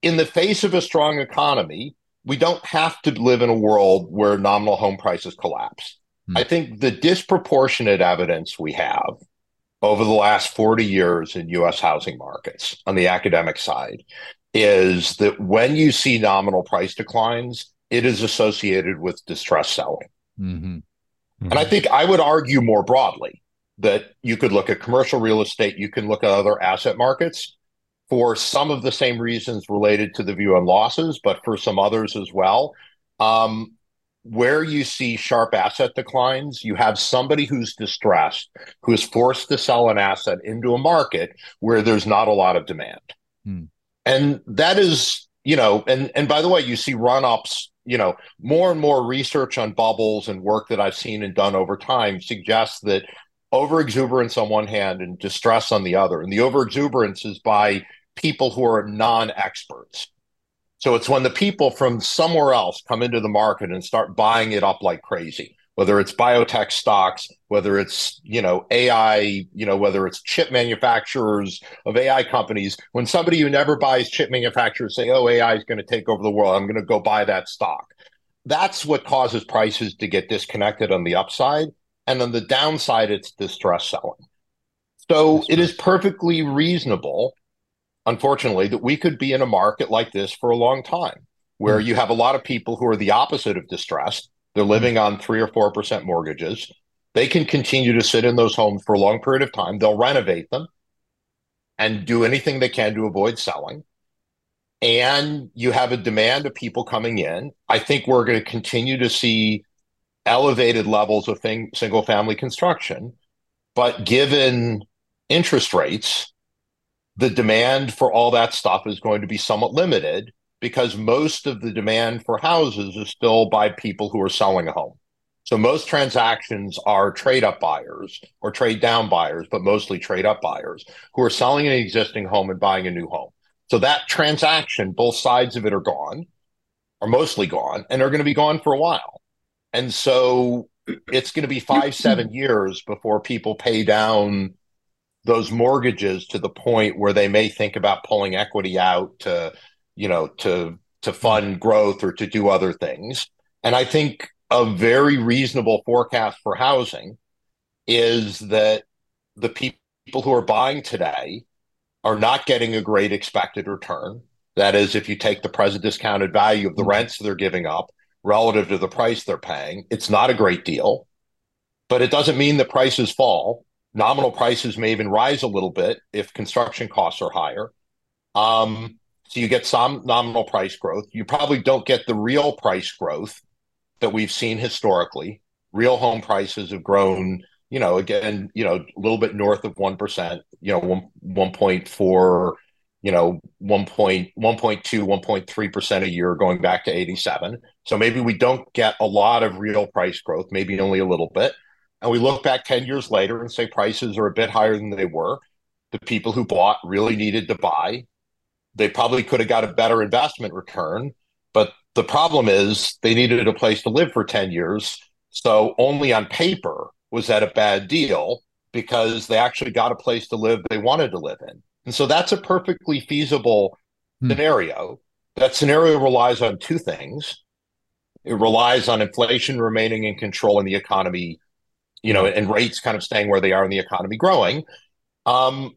in the face of a strong economy we don't have to live in a world where nominal home prices collapse. Hmm. I think the disproportionate evidence we have over the last 40 years in US housing markets on the academic side is that when you see nominal price declines, it is associated with distress selling. Mm-hmm. Mm-hmm. And I think I would argue more broadly that you could look at commercial real estate, you can look at other asset markets, for some of the same reasons related to the view on losses, but for some others as well. Um, where you see sharp asset declines, you have somebody who's distressed, who is forced to sell an asset into a market where there's not a lot of demand. Hmm. And that is, you know, and and by the way, you see run-ups, you know, more and more research on bubbles and work that I've seen and done over time suggests that overexuberance on one hand and distress on the other. And the overexuberance is by people who are non-experts. So it's when the people from somewhere else come into the market and start buying it up like crazy, whether it's biotech stocks, whether it's, you know, AI, you know, whether it's chip manufacturers of AI companies, when somebody who never buys chip manufacturers say, oh, AI is going to take over the world, I'm going to go buy that stock. That's what causes prices to get disconnected on the upside. And on the downside, it's distress selling. So it is perfectly reasonable unfortunately, that we could be in a market like this for a long time, where mm. you have a lot of people who are the opposite of distressed. They're hmm. living on three or four percent mortgages. They can continue to sit in those homes for a long period of time. They'll renovate them and do anything they can to avoid selling. And you have a demand of people coming in. I think we're going to continue to see elevated levels of thing, single family construction. But given interest rates, the demand for all that stuff is going to be somewhat limited because most of the demand for houses is still by people who are selling a home. So most transactions are trade up buyers or trade down buyers, but mostly trade up buyers who are selling an existing home and buying a new home. So that transaction, both sides of it are gone, are mostly gone, and are going to be gone for a while. And so it's going to be five, seven years before people pay down those mortgages to the point where they may think about pulling equity out to, you know, to to fund growth or to do other things. And I think a very reasonable forecast for housing is that the people who are buying today are not getting a great expected return. That is, if you take the present discounted value of the mm-hmm. rents they're giving up relative to the price they're paying, it's not a great deal. But it doesn't mean that prices fall. Nominal prices may even rise a little bit if construction costs are higher. Um, so you get some nominal price growth. You probably don't get the real price growth that we've seen historically. Real home prices have grown, you know, again, you know, a little bit north of 1%, you know, 1, 1.4, you know, 1 1.2, 1.3% a year going back to 87. So maybe we don't get a lot of real price growth, maybe only a little bit. And we look back 10 years later and say prices are a bit higher than they were. The people who bought really needed to buy. They probably could have got a better investment return, but the problem is they needed a place to live for 10 years. So only on paper was that a bad deal because they actually got a place to live they wanted to live in. And so that's a perfectly feasible hmm. scenario. That scenario relies on two things. It relies on inflation remaining in control and the economy, you know, and rates kind of staying where they are and the economy growing. Um,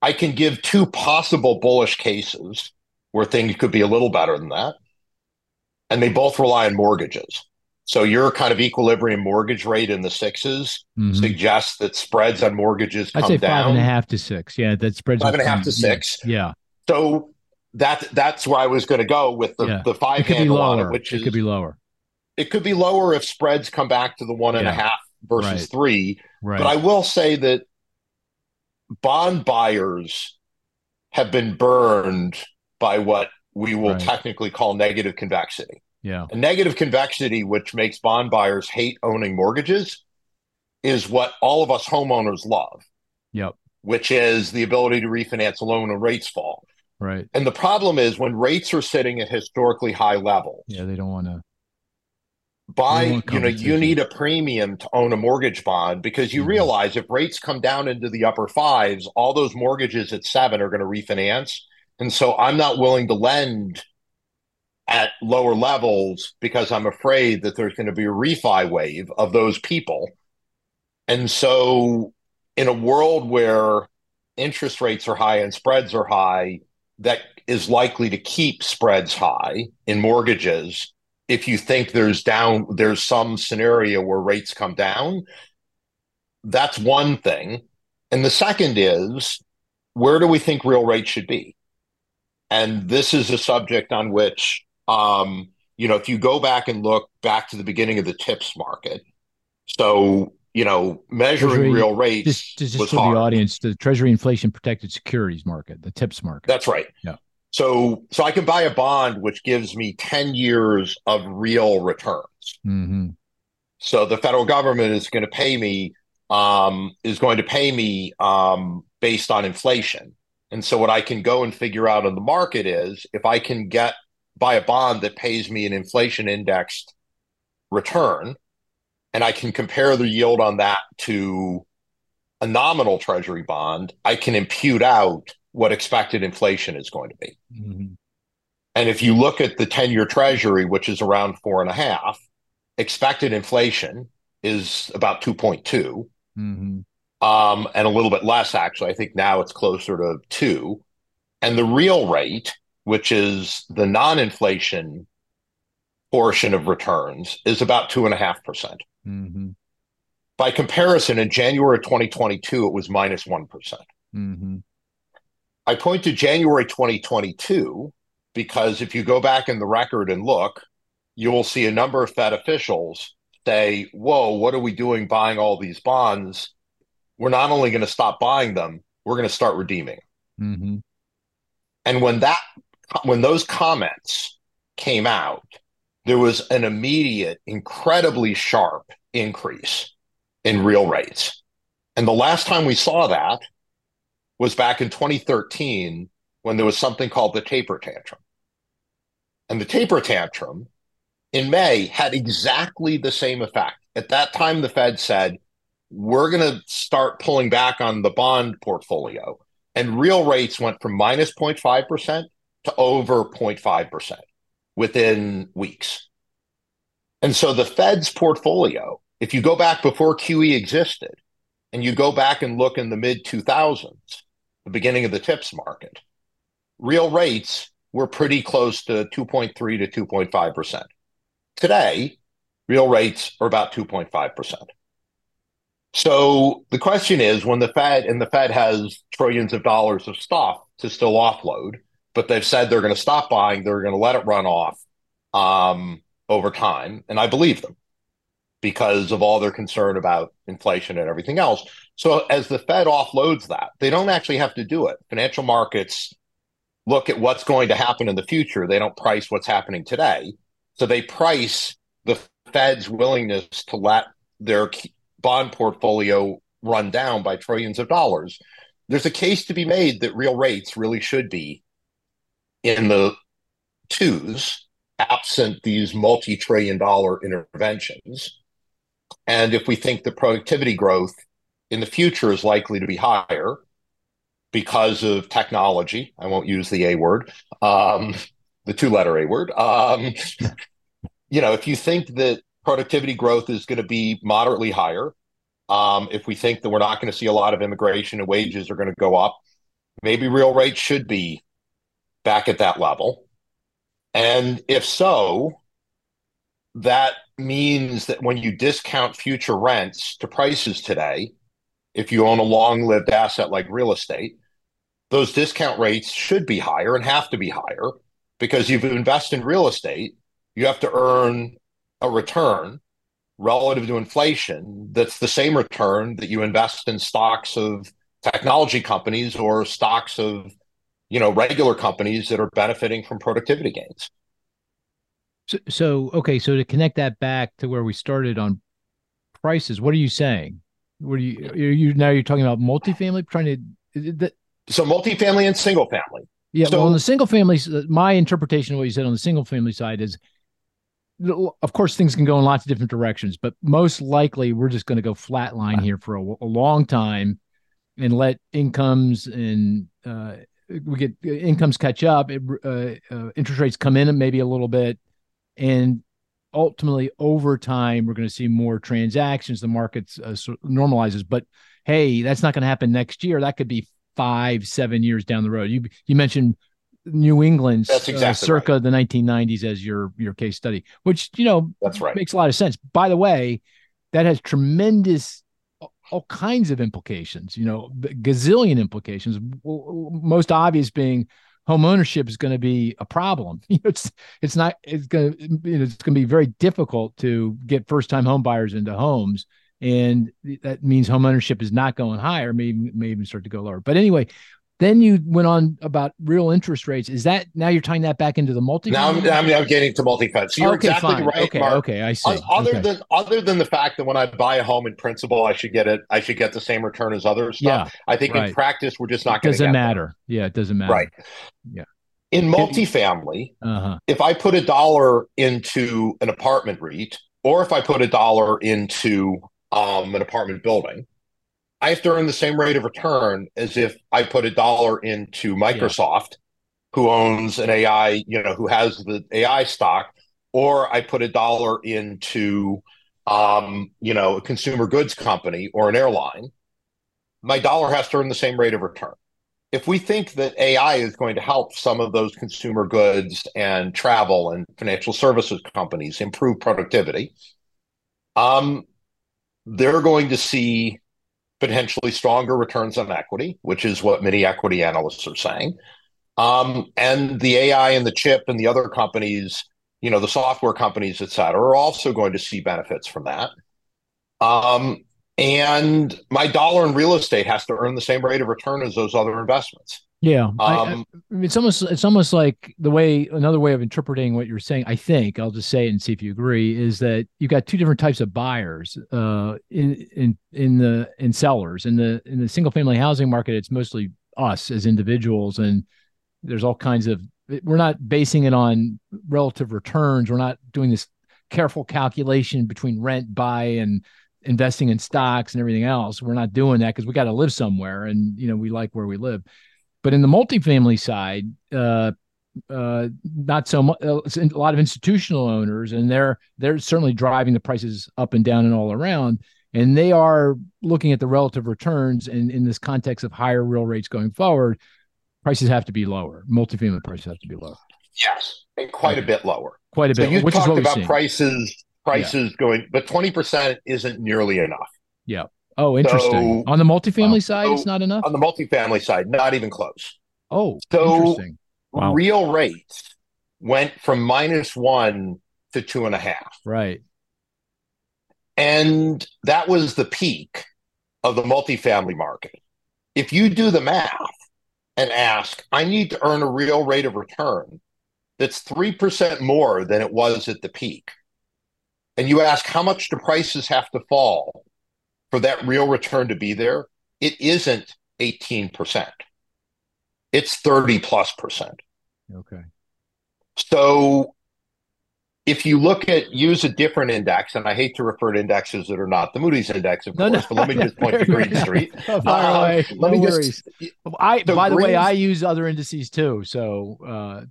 I can give two possible bullish cases where things could be a little better than that and they both rely on mortgages. So your kind of equilibrium mortgage rate in the 6s mm-hmm. suggests that spreads on mortgages I'd say down. five and a half to six. Yeah, that spreads five and a half to six. Yeah. So that that's where I was going to go with the yeah. the five handle on it, which it is, could be lower. It could be lower if spreads come back to the one and yeah. a half versus right. three. Right. But I will say that bond buyers have been burned by what we will right. technically call negative convexity. Yeah. A negative convexity, which makes bond buyers hate owning mortgages, is what all of us homeowners love. Yep. Which is the ability to refinance a loan when rates fall. Right. And the problem is when rates are sitting at historically high levels. Yeah, they don't want to buy you know you need a premium to own a mortgage bond because you mm-hmm. realize if rates come down into the upper fives all those mortgages at seven are going to refinance and so I'm not willing to lend at lower levels because I'm afraid that there's going to be a refi wave of those people. And so, in a world where interest rates are high and spreads are high, that is likely to keep spreads high in mortgages. If you think there's down, there's some scenario where rates come down, that's one thing. And the second is, where do we think real rates should be? And this is a subject on which, um, you know, if you go back and look back to the beginning of the TIPS market, so you know, measuring Treasury, real rates just, just, just for hard. the audience, the Treasury inflation protected securities market, the TIPS market. That's right. Yeah. So, so I can buy a bond which gives me ten years of real returns. Mm-hmm. So the federal government is going to pay me um, is going to pay me um, based on inflation. And so what I can go and figure out in the market is if I can get buy a bond that pays me an inflation indexed return and I can compare the yield on that to a nominal treasury bond, I can impute out what expected inflation is going to be. Mm-hmm. And if you look at the 10 year treasury, which is around four and a half, expected inflation is about 2.2. Mm-hmm um, and a little bit less actually. I think now it's closer to two. And the real rate, which is the non-inflation portion of returns, is about two and a half percent. Mm-hmm. By comparison, in January 2022, it was minus one percent. Mm-hmm. I point to January 2022 because if you go back in the record and look, you will see a number of Fed officials say, Whoa, what are we doing buying all these bonds? we're not only going to stop buying them, we're going to start redeeming. Mm-hmm. And when that when those comments came out, there was an immediate, incredibly sharp increase in real rates. And the last time we saw that was back in 2013 when there was something called the taper tantrum. And the taper tantrum in May had exactly the same effect. At that time, the Fed said, we're going to start pulling back on the bond portfolio. And real rates went from minus 0.5% to over 0.5% within weeks. And so the Fed's portfolio, if you go back before QE existed and you go back and look in the mid 2000s, the beginning of the TIPS market, real rates were pretty close to 2.3 to 2.5%. Today, real rates are about 2.5%. So the question is when the Fed and the Fed has trillions of dollars of stuff to still offload, but they've said they're going to stop buying, they're going to let it run off um, over time. And I believe them because of all their concern about inflation and everything else. So as the Fed offloads that, they don't actually have to do it. Financial markets look at what's going to happen in the future. They don't price what's happening today. So they price the Fed's willingness to let their bond portfolio run down by trillions of dollars. There's a case to be made that real rates really should be in the twos, absent these multi trillion dollar interventions. And if we think the productivity growth in the future is likely to be higher because of technology, I won't use the A word, um, the two letter A word. Um, you know, if you think that productivity growth is going to be moderately higher, um, if we think that we're not going to see a lot of immigration and wages are going to go up, maybe real rates should be back at that level. And if so, that means that when you discount future rents to prices today, if you own a long lived asset like real estate, those discount rates should be higher and have to be higher because you've invested in real estate, you have to earn a return relative to inflation that's the same return that you invest in stocks of technology companies or stocks of you know regular companies that are benefiting from productivity gains so, so okay so to connect that back to where we started on prices what are you saying? What are you are you now you're talking about multifamily trying to that so multifamily and single family. Yeah so, well on the single family my interpretation of what you said on the single family side is of course things can go in lots of different directions but most likely we're just going to go flatline here for a, a, long time and let incomes and uh, we get incomes catch up it, uh, uh, interest rates come in maybe a little bit and ultimately over time we're going to see more transactions the market uh, normalizes but hey that's not going to happen next year that could be five seven years down the road you you mentioned New England uh, exactly uh, circa right. the 1990s as your your case study, which you know that's right makes a lot of sense. By the way, that has tremendous all kinds of implications. You know, gazillion implications. Most obvious being home ownership is going to be a problem. It's it's not it's going to it's going to be very difficult to get first time home buyers into homes. And that means home ownership is not going higher, maybe may even start to go lower. But anyway, then you went on about real interest rates. Is that now you're tying that back into the multi? Now I'm, I'm, I'm, getting to multi-fed. So you're okay, exactly fine. right, okay, Mark. Okay, I see. Other okay. than other than the fact that when I buy a home in principle, I should get it. I should get the same return as other stuff. Yeah, I think right. in practice, we're just not going to. Doesn't matter. There. Yeah, it doesn't matter. Right. Yeah. In multifamily, uh-huh. if I put a dollar into an apartment REIT, or if I put a dollar into um, an apartment building, I have to earn the same rate of return as if I put a dollar into Microsoft, yeah. who owns an AI, you know, who has the AI stock, or I put a dollar into, um, you know, a consumer goods company or an airline. My dollar has to earn the same rate of return. If we think that AI is going to help some of those consumer goods and travel and financial services companies improve productivity, um, they're going to see potentially stronger returns on equity, which is what many equity analysts are saying. Um, and the AI and the chip and the other companies, you know, the software companies, et cetera, are also going to see benefits from that. Um, and my dollar in real estate has to earn the same rate of return as those other investments. Yeah, um, I, I, it's almost it's almost like the way another way of interpreting what you're saying. I think I'll just say it and see if you agree. Is that you've got two different types of buyers uh, in in in the in sellers in the in the single family housing market. It's mostly us as individuals, and there's all kinds of. We're not basing it on relative returns. We're not doing this careful calculation between rent, buy, and investing in stocks and everything else. We're not doing that because we got to live somewhere, and you know we like where we live. But in the multifamily side, uh, uh, not so much. Uh, a lot of institutional owners, and they're they're certainly driving the prices up and down and all around. And they are looking at the relative returns, and in this context of higher real rates going forward, prices have to be lower. Multifamily prices have to be lower. Yes, and quite a bit lower. Quite a bit. So you which talked is what about prices, prices going, but twenty percent isn't nearly enough Yeah. Oh, interesting. So- On the multifamily Wow. side, it's not enough. on the multifamily side. Not even close. Oh, so- interesting. Wow. Real rates went from minus one to two and a half. Right. And that was the peak of the multifamily market. If you do the math and ask, I need to earn a real rate of return that's 3% more than it was at the peak. And you ask, how much do prices have to fall for that real return to be there? It isn't 18%, it's 30 plus percent. Okay. So if you look at use a different index, and I hate to refer to indexes that are not the Moody's index, of course, but let me just point to Green Street. Fire away. let no me worries. just I, by the way, I use other indices too. So uh,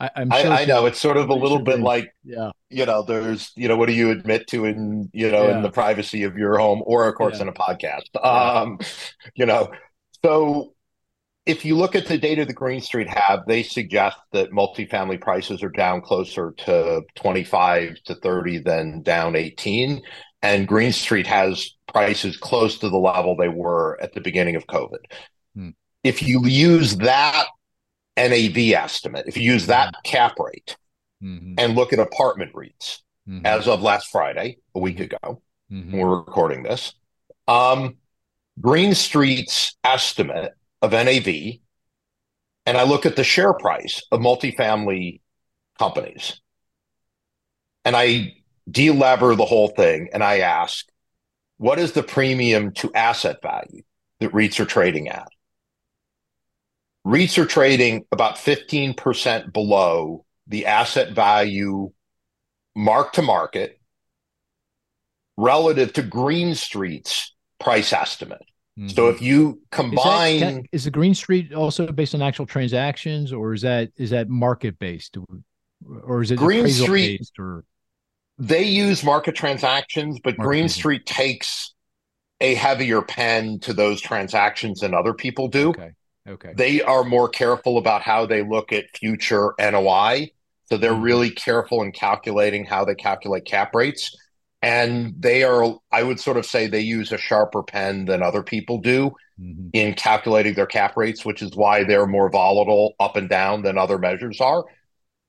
I, I'm sure. I know it's sort of a little bit be- like Yeah. you know there's you know what do you admit to in you know Yeah. in the privacy of your home or of course Yeah. in a podcast um you know so if you look at the data that green street have they suggest that multifamily prices are down closer to 25 to 30 than down 18 and green street has prices close to the level they were at the beginning of covid Hmm. if you use that nav estimate if you use that cap rate Mhm. and look at apartment REITs Mhm. as of last Friday, a week ago, Mhm. when we're recording this. Um, Green Street's estimate of NAV, and I look at the share price of multifamily companies, and I delever the whole thing, and I ask, what is the premium to asset value that REITs are trading at? REITs are trading about 15% below the asset value mark to market relative to Green Street's price estimate. So Mhm. if you combine, can- is the Green Street also based on actual transactions, or is that is that market based, or is it Green Street- based? Or they use market transactions, but Market Green. Street takes a heavier pen to those transactions than other people do. okay, okay, They are more careful about how they look at future NOI. So they're Mhm. really careful in calculating how they calculate cap rates. And they are, I would sort of say they use a sharper pen than other people do Mhm. in calculating their cap rates, which is why they're more volatile up and down than other measures are.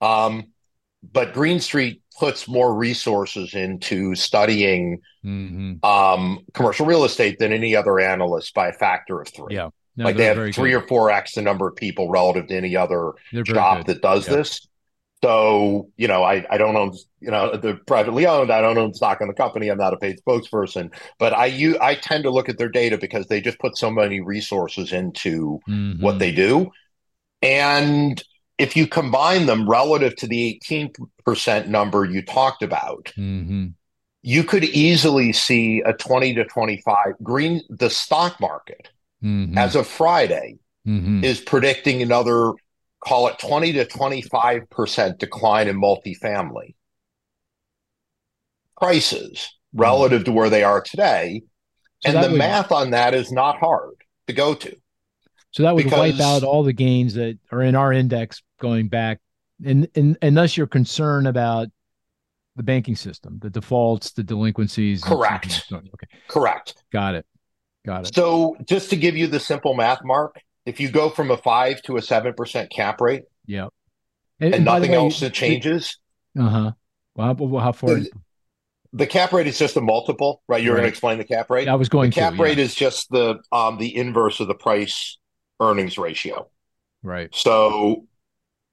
Um, but Green Street puts more resources into studying Mhm. um, commercial real estate than any other analyst by a factor of three. yeah, no, like they have three good. or four X the number of people relative to any other shop good. that does Yeah. this. So, you know, I, I don't own, you know, they're privately owned. I don't own stock in the company. I'm not a paid spokesperson, but I you I tend to look at their data because they just put so many resources into what Mhm. they do. And if you combine them relative to the 18% number you talked about, Mhm. you could easily see a 20 to 25 green the stock market Mhm. as of Friday Mhm. is predicting another call it 20 to 25% decline in multifamily prices relative to where they are today. So and the would- math on that is not hard to go to. So that would wipe out all the gains that are in our index going back, and and thus you're concerned about the banking system, the defaults, the delinquencies. Correct. on and so on. Okay, Correct. got it, got it. So just to give you the simple math, Mark, if you go from a five to a seven percent cap rate Yeah, and, nothing else that changes, Uh huh. Well, how, how far? The- the cap rate is just a multiple, right? You're going to explain the cap rate. I was The going cap to. rate yeah. is just the um the inverse of the price earnings ratio. right. So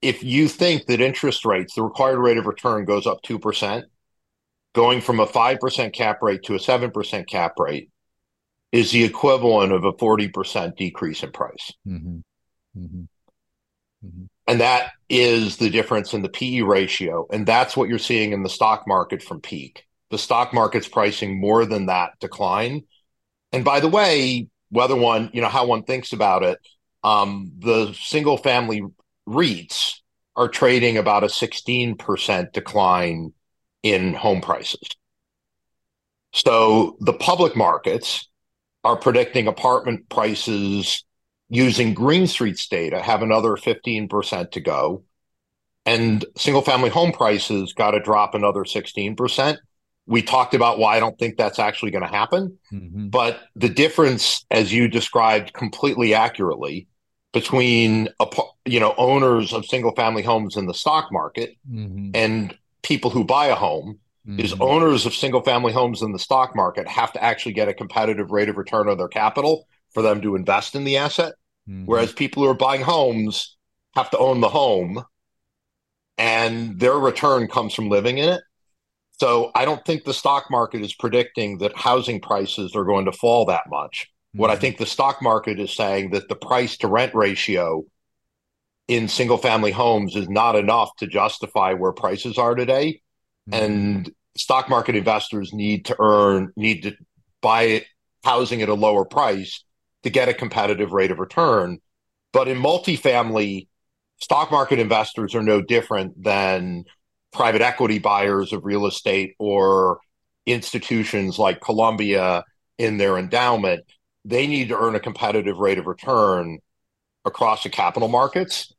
if you think that interest rates, the required rate of return goes up 2%, going from a 5% cap rate to a 7% cap rate is the equivalent of a 40% decrease in price. hmm hmm hmm And that is the difference in the PE ratio. And that's what you're seeing in the stock market from peak. the stock market's pricing more than that decline. And by the way, whether one, you know, how one thinks about it, um, the single family REITs are trading about a 16% decline in home prices. So the public markets are predicting apartment prices using Green Street's data have another 15% to go. And single family home prices got to drop another 16%. We talked about why I don't think that's actually going to happen. Mm-hmm. But the difference, as you described completely accurately, between you know owners of single family homes in the stock market mm-hmm. and people who buy a home mm-hmm. is owners of single family homes in the stock market have to actually get a competitive rate of return on their capital for them to invest in the asset mm-hmm. whereas people who are buying homes have to own the home and their return comes from living in it so i don't think the stock market is predicting that housing prices are going to fall that much what I mm-hmm. think the stock market is saying that the price to rent ratio in single family homes is not enough to justify where prices are today. Mm-hmm. And stock market investors need to earn, need to buy housing at a lower price to get a competitive rate of return. But in multifamily, stock market investors are no different than private equity buyers of real estate or institutions like Columbia in their endowment they need to earn a competitive rate of return across the capital markets.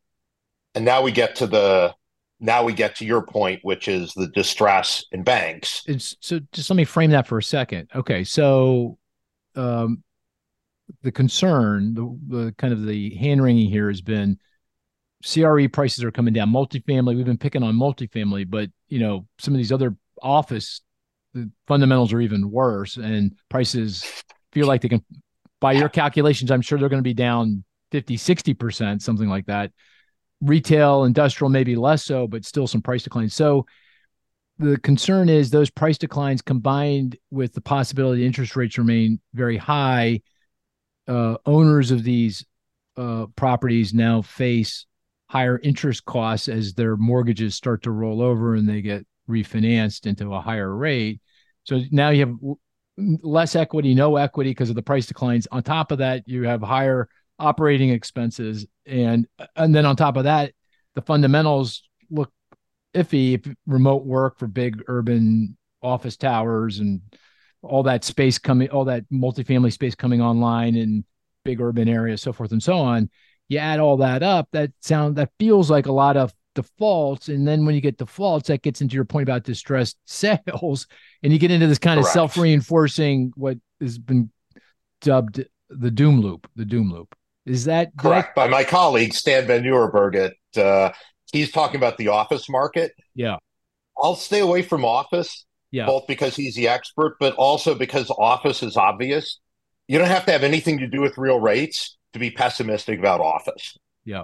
And now we get to the now we get to your point, which is the distress in banks. So just let me frame that for a second. Okay, so um, the concern, the, the kind of the hand wringing here has been CRE prices are coming down. Multifamily, we've been picking on multifamily, but you know some of these other office the fundamentals are even worse, and prices feel like they can by your calculations, I'm sure they're going to be down 50, 60%, something like that. Retail, industrial, maybe less so, but still some price declines. So the concern is those price declines combined with the possibility interest rates remain very high. Uh, owners of these uh, properties now face higher interest costs as their mortgages start to roll over and they get refinanced into a higher rate. So now you have less equity, no equity because of the price declines. On top of that, you have higher operating expenses, and and then on top of that, the fundamentals look iffy. If remote work for big urban office towers and all that space coming, all that multifamily space coming online in big urban areas, so forth and so on. You add all that up, that sound that feels like a lot of defaults and then when you get defaults that gets into your point about distressed sales and you get into this kind Correct. of self-reinforcing what has been dubbed the doom loop the doom loop is that correct. By my colleague Stijn Van Nieuwerburgh at uh, he's talking about the office market. Yeah. I'll stay away from office yeah. both because he's the expert but also because office is obvious. You don't have to have anything to do with real rates to be pessimistic about office. Yeah.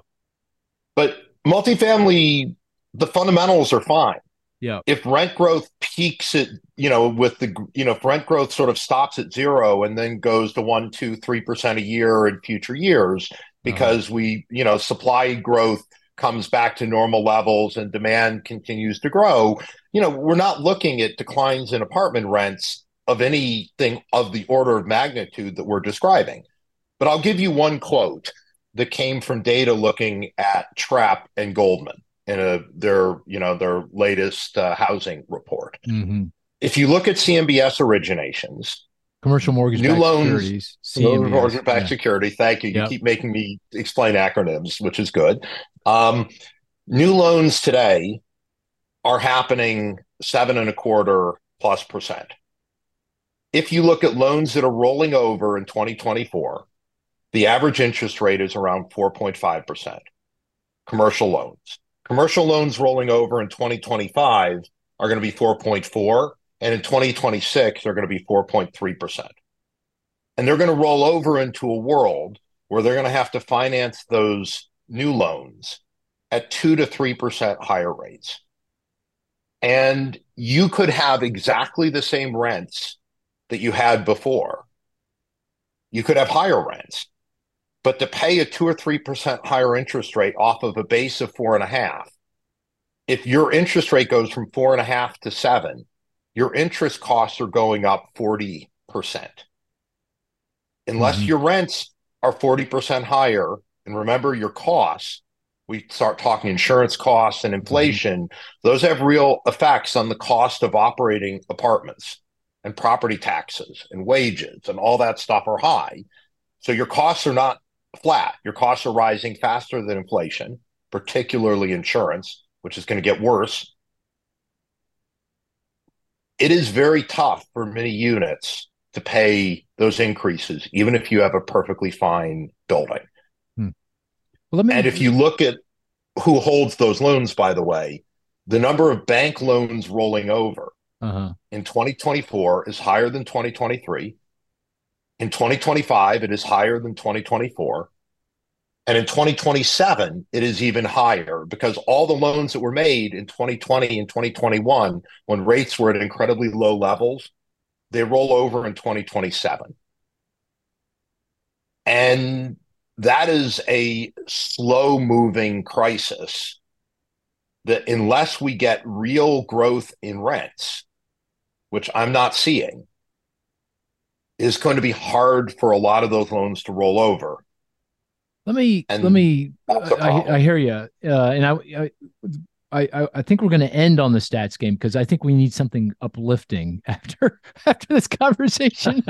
But multifamily, the fundamentals are fine. Yeah. If rent growth peaks at, you know, with the, you know, if rent growth sort of stops at zero and then goes to one, two, three percent a year in future years, because uh-huh. we, you know, supply growth comes back to normal levels and demand continues to grow, you know, we're not looking at declines in apartment rents of anything of the order of magnitude that we're describing. But I'll give you one quote that came from data looking at Trepp and Goldman in a, their you know their latest uh, housing report. Mm-hmm. If you look at CMBS originations, commercial mortgage new loans, mortgage backed yeah. security. Thank you. Yep. You keep making me explain acronyms, which is good. Um, new loans today are happening seven and a quarter plus percent. If you look at loans that are rolling over in 2024, the average interest rate is around 4.5%. Commercial loans. Commercial loans rolling over in 2025 are going to be 4.4 and in 2026 they're going to be 4.3%. And they're going to roll over into a world where they're going to have to finance those new loans at 2 to 3% higher rates. And you could have exactly the same rents that you had before. You could have higher rents but to pay a two or three percent higher interest rate off of a base of four and a half, if your interest rate goes from four and a half to seven, your interest costs are going up 40%. Unless mm-hmm. your rents are 40% higher, and remember your costs, we start talking insurance costs and inflation, mm-hmm. those have real effects on the cost of operating apartments and property taxes and wages and all that stuff are high. So your costs are not flat. Your costs are rising faster than inflation, particularly insurance, which is going to get worse. It is very tough for many units to pay those increases, even if you have a perfectly fine building. Well, me... And if you look at who holds those loans, by the way, the number of bank loans rolling over uh-huh. in 2024 is higher than 2023. In 2025, it is higher than 2024. And in 2027, it is even higher because all the loans that were made in 2020 and 2021, when rates were at incredibly low levels, they roll over in 2027. And that is a slow moving crisis that unless we get real growth in rents, which I'm not seeing, is going to be hard for a lot of those loans to roll over. Let me and let me. I, I, hear you, uh, and I, I I, I think we're going to end on the stats game because I think we need something uplifting after after this conversation.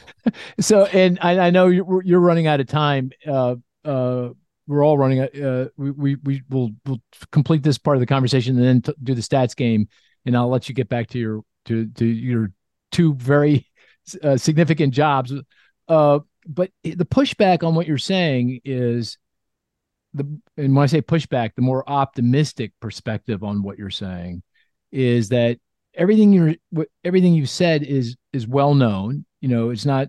so, and I, I know you're, you're running out of time. Uh, uh, we're all running. Uh, we we we will we'll complete this part of the conversation and then t- do the stats game, and I'll let you get back to your to to your two very uh, significant jobs. Uh, but the pushback on what you're saying is the and when I say pushback, the more optimistic perspective on what you're saying is that everything you're everything you've said is is well known. You know, it's not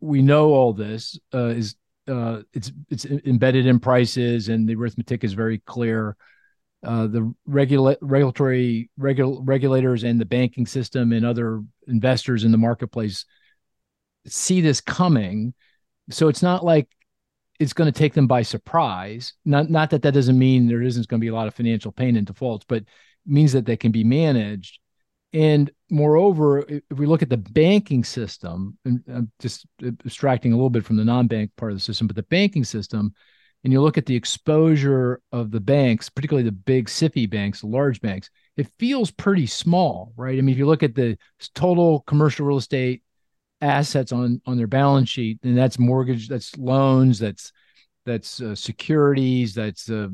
we know all this uh, is uh, it's it's embedded in prices and the arithmetic is very clear. Uh, the regula- regulatory regul- regulators and the banking system and other investors in the marketplace see this coming. So it's not like it's going to take them by surprise. Not not that that doesn't mean there isn't going to be a lot of financial pain and defaults, but means that they can be managed. And moreover, if we look at the banking system, and I'm just abstracting a little bit from the non-bank part of the system, but the banking system, and you look at the exposure of the banks, particularly the big SIFI banks, large banks, it feels pretty small, right? I mean, if you look at the total commercial real estate assets on on their balance sheet, and that's mortgage, that's loans, that's that's uh, securities, that's uh,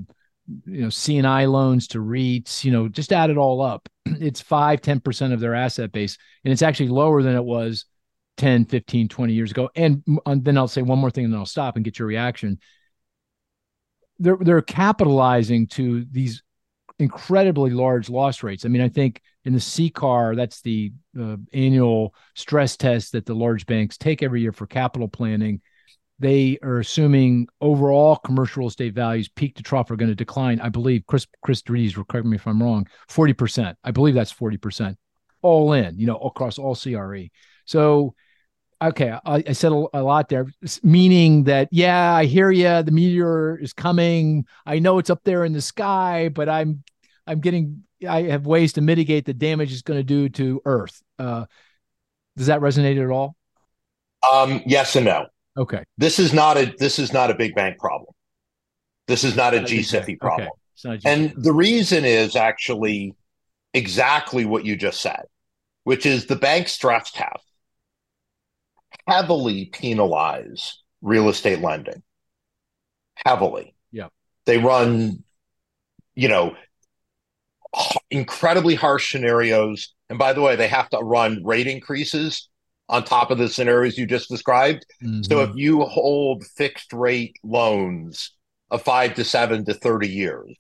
you know C&I loans to REITs, you know, just add it all up. It's 5 10% of their asset base and it's actually lower than it was 10, 15, 20 years ago. And, and then I'll say one more thing and then I'll stop and get your reaction. They're they're capitalizing to these incredibly large loss rates. I mean, I think in the CCAR, that's the uh, annual stress test that the large banks take every year for capital planning. They are assuming overall commercial real estate values peak to trough are going to decline. I believe Chris Cris deRitis, correct me if I'm wrong, 40%. I believe that's 40% all in, you know, across all CRE. So okay, I, I said a, a, lot there, meaning that yeah, I hear you. The meteor is coming. I know it's up there in the sky, but I'm I'm getting I have ways to mitigate the damage it's going to do to Earth. Uh, does that resonate at all? Um, yes and no. Okay. This is not a this is not a big bang problem. This is not, a GSIFI problem. Okay. And the reason is actually exactly what you just said, which is the bank stress test heavily penalize real estate lending. Heavily. Yeah. They run, you know, incredibly harsh scenarios. And by the way, they have to run rate increases on top of the scenarios you just described. Mm-hmm. So if you hold fixed rate loans of five to seven to 30 years,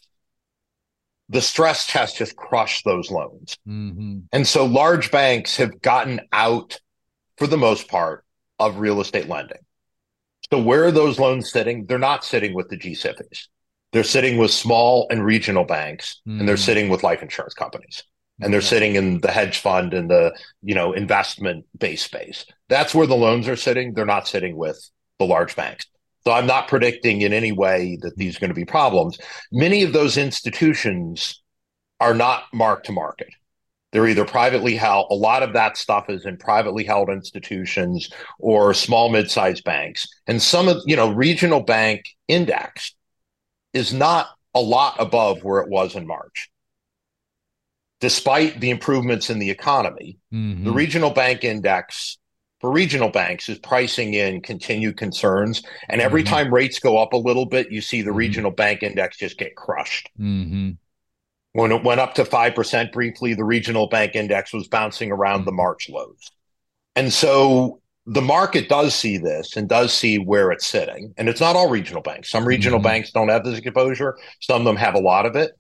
the stress test just crushed those loans. Mm-hmm. And so large banks have gotten out, for the most part, of real estate lending. So where are those loans sitting? They're not sitting with the G-SIFIs. They're sitting with small and regional banks, mm. and they're hmm. sitting with life insurance companies, and they're sitting in the hedge fund and the you know investment base space. That's where the loans are sitting. They're not sitting with the large banks. So I'm not predicting in any way that these are going to be problems. Many of those institutions are not marked to market. They're either privately held, a lot of that stuff is in privately held institutions or small mid-sized banks. And some of, you know, regional bank index is not a lot above where it was in March. Despite the improvements in the economy, mm-hmm. the regional bank index for regional banks is pricing in continued concerns. And every mm-hmm. time rates go up a little bit, you see the mm-hmm. regional bank index just get crushed. Mm-hmm. When it went up to 5% briefly, the regional bank index was bouncing around the mm-hmm. March lows. And so the market does see this and does see where it's sitting. And it's not all regional banks. Some regional mm-hmm. banks don't have this exposure, some of them have a lot of it.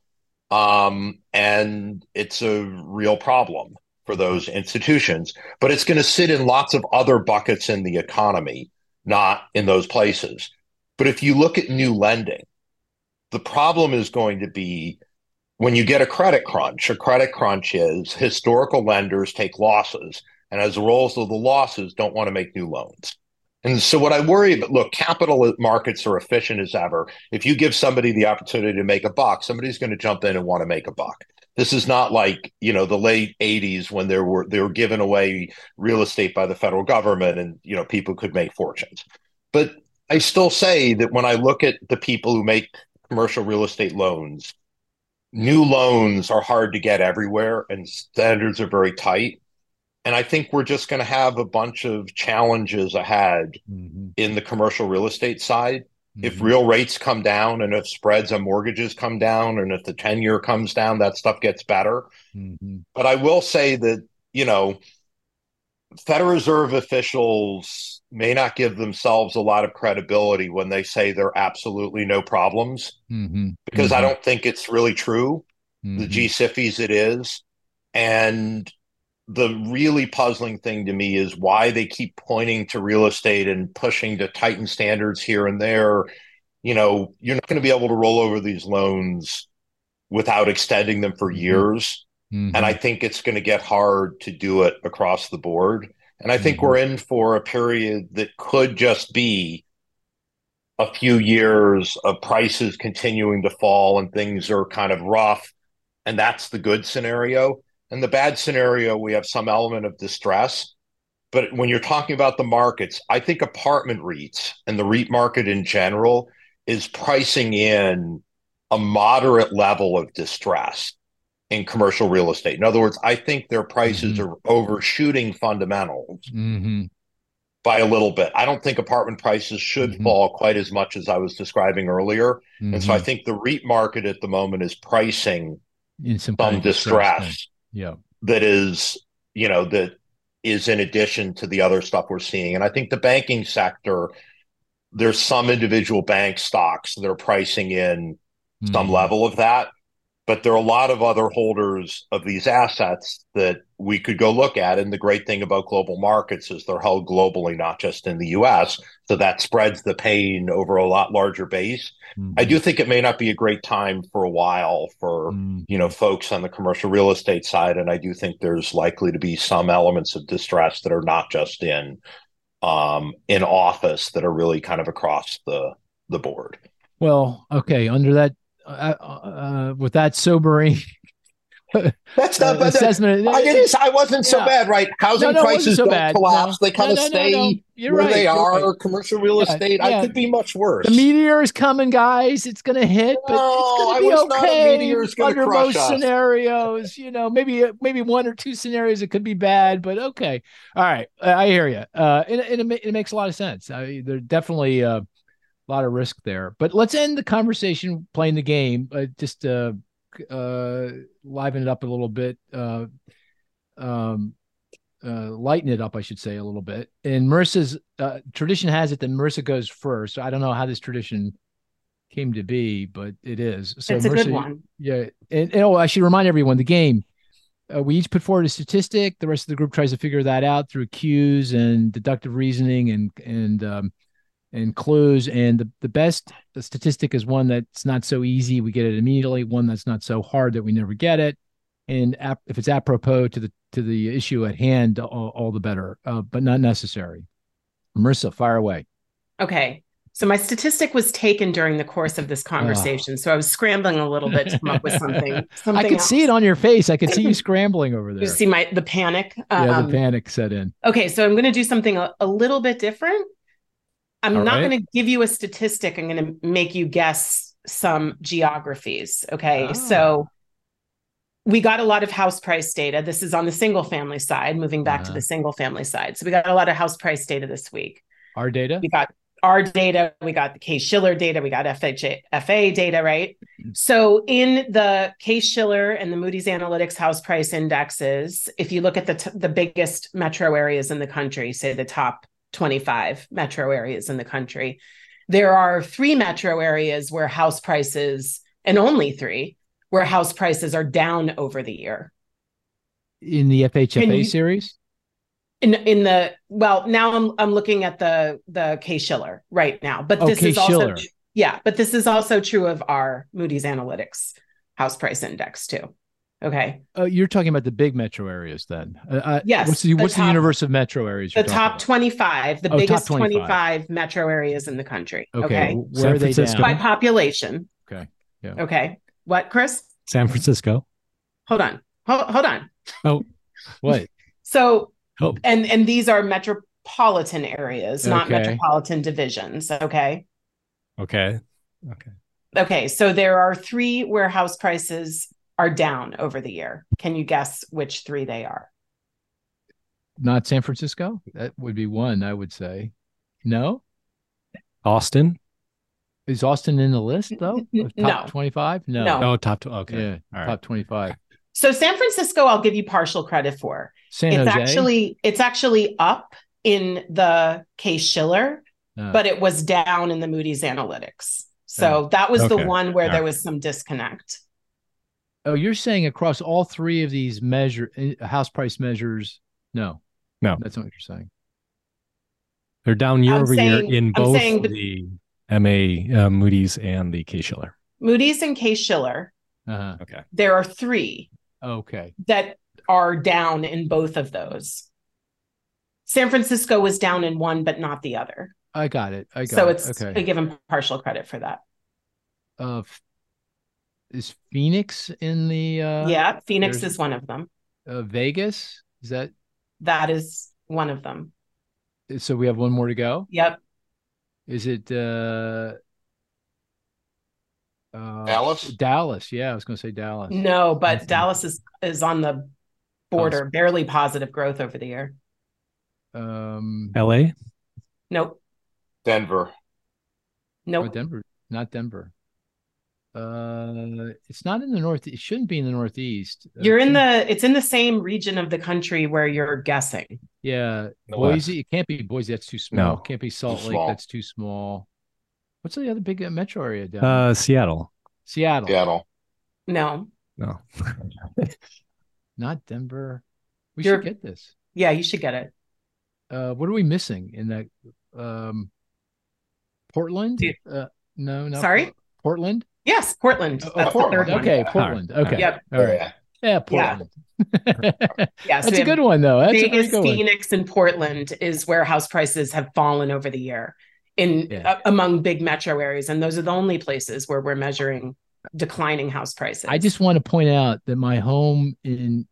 Um, and it's a real problem for those institutions, but it's going to sit in lots of other buckets in the economy, not in those places. But if you look at new lending, the problem is going to be when you get a credit crunch. A credit crunch is historical lenders take losses, and as a result of the losses, don't want to make new loans. And so, what I worry about look, capital markets are efficient as ever. If you give somebody the opportunity to make a buck, somebody's going to jump in and want to make a buck. This is not like you know the late '80s when there were they were given away real estate by the federal government, and you know people could make fortunes. But I still say that when I look at the people who make commercial real estate loans, new loans are hard to get everywhere, and standards are very tight. And I think we're just going to have a bunch of challenges ahead mm-hmm. in the commercial real estate side if mm-hmm. real rates come down and if spreads on mortgages come down and if the 10 year comes down, that stuff gets better. Mm-hmm. But I will say that, you know, Federal Reserve officials may not give themselves a lot of credibility when they say there are absolutely no problems mm-hmm. because I mm-hmm. don't think it's really true. The mm-hmm. G-SIFIs it is. And the really puzzling thing to me is why they keep pointing to real estate and pushing to tighten standards here and there. You know, you're not going to be able to roll over these loans without extending them for mm-hmm. years. Mm-hmm. And I think it's going to get hard to do it across the board. And I think mm-hmm. we're in for a period that could just be a few years of prices continuing to fall and things are kind of rough. And that's the good scenario. And the bad scenario, we have some element of distress. But when you're talking about the markets, I think apartment REITs and the REIT market in general is pricing in a moderate level of distress in commercial real estate. In other words, I think their prices mm-hmm. are overshooting fundamentals mm-hmm. by a little bit. I don't think apartment prices should mm-hmm. fall quite as much as I was describing earlier. And so I mm-hmm. think the REIT market at the moment is pricing in some, some distress yeah that is you know that is in addition to the other stuff we're seeing and i think the banking sector there's some individual bank stocks that are pricing in some level of that but there are a lot of other holders of these assets that we could go look at. And the great thing about global markets is they're held globally, not just in the US. So that spreads the pain over a lot larger base. Mm-hmm. I do think it may not be a great time for a while for, mm-hmm. you know, folks on the commercial real estate side. And I do think there's likely to be some elements of distress that are not just in um in office that are really kind of across the the board. Well, okay, under that uh, uh, with that sobering That's not uh, assessment. I didn't. I wasn't yeah. so bad, right? Housing no, no, prices so don't bad. collapse; no. they kind of stay where right. they are. Right. Commercial real yeah, estate. Yeah. I could be much worse. The meteor is coming, guys. It's going to hit, but it's going to be okay under most us. scenarios. You know, maybe maybe one or two scenarios it could be bad, but okay. All right, I hear you. Uh, and, and it, it, makes a lot of sense. I, there's definitely. Uh, a lot of risk there. But let's end the conversation playing the game. Uh, just uh, uh, liven it up a little bit. Uh, um, uh, lighten it up, I should say, a little bit. And Marisa's uh, tradition has it that Marisa goes first. So I don't know how this tradition came to be, but it is. So it's Marisa, a good one. Yeah, and, and, oh, I should remind everyone the game. Uh, we each put forward a statistic. The rest of the group tries to figure that out through cues and deductive reasoning and and um, and clues. And the, the best the statistic is one that's not so easy, we get it immediately. One that's not so hard that we never get it. And ap- if it's apropos to the to the issue at hand, all, all the better, uh, but not necessary. Marisa, fire away. Okay. So my statistic was taken during the course of this conversation. So I was scrambling a little bit to come up with something. something I could else. see it on your face. I could see you scrambling over there. You see my the panic. yeah, Um, the panic set in. Okay, so I'm going to do something a, a little bit different. I'm All not right. going to give you a statistic. I'm going to make you guess some geographies. Okay, Ah. so we got a lot of house price data. This is on the single family side, moving back to Uh-huh. the single family side. So we got a lot of house price data this week. Our data. We got our data, we got the Case Shiller data, we got FHA, FA data, right? So in the Case Shiller and the Moody's Analytics house price indexes, if you look at the t- the biggest metro areas in the country, say the top 25 metro areas in the country, there are three metro areas where house prices and only three where house prices are down over the year. in the FHFA you- series. in in the well now i'm i'm looking at the the Case Shiller right now but Oh, this is also yeah but this is also true of our moody's analytics house price index too okay Oh, you're talking about the big metro areas then. Uh, uh, Yes, What's the the what's the universe of metro areas? the top about? 25 the Oh, biggest 25. 25. metro areas in the country Okay, okay, where San are they Francisco. by population Okay, yeah. okay what chris San Francisco. hold on hold, hold on Oh, What? so Oh, and and these are metropolitan areas not Okay. metropolitan divisions okay okay. Okay. Okay, so there are three warehouse prices are down over the year. Can you guess which three they are? Not San Francisco. That would be one. I would say. No. Austin. Is Austin in the list though? No. Top twenty-five. No. No. Oh, top two. Okay. Yeah. All right. Top twenty-five. So San Francisco, I'll give you partial credit for. San it's Jose. actually it's actually up in the Case Shiller, Uh, but it was down in the Moody's Analytics. So that was the one where All there right. was some disconnect. Oh, you're saying across all three of these measure uh, house price measures? No. No. That's not what you're saying. They're down year I'm over year in I'm both the- the MA uh, Moody's and the Case Shiller. Moody's and Case Shiller, Uh-huh. Okay. there are three Okay. that are down in both of those. San Francisco was down in one, but not the other. I got it. I got it. so it. it's okay. I give him partial credit for that. uh, f- is Phoenix in the uh, yeah, Phoenix is one of them. uh, Vegas? Is that That is one of them. so? We have one more to go. Yep. Is it uh, uh, Dallas? Dallas. Yeah, I was going to say Dallas. No, but Dallas is is on the border, barely positive growth over the year. Um, LA. Nope. Denver. oh, Nope. Denver, not Denver. Uh, it's not in the north. It shouldn't be in the northeast. Uh, You're in the it's in the same region of the country where you're guessing. yeah The Boise. It can't be Boise. That's too small. No. It can't be Salt Lake. That's too small. What's the other big uh, metro area down? Uh, Seattle. Seattle. Seattle. No. No. Not Denver. We You're- should get this. Yeah, you should get it. Uh, what are we missing in that? Um, Portland? Uh, no, no. Sorry? Portland. Yes, Portland. Oh, That's the third. Okay, Yeah. Portland. All right. Okay. Yep. All right. Yeah. Yeah, Portland. Yeah, so That's a good one, though. That's a very Vegas, good one. Phoenix, and Portland is where house prices have fallen over the year in Yeah. uh, among big metro areas, and those are the only places where we're measuring declining house prices. I just want to point out that my home in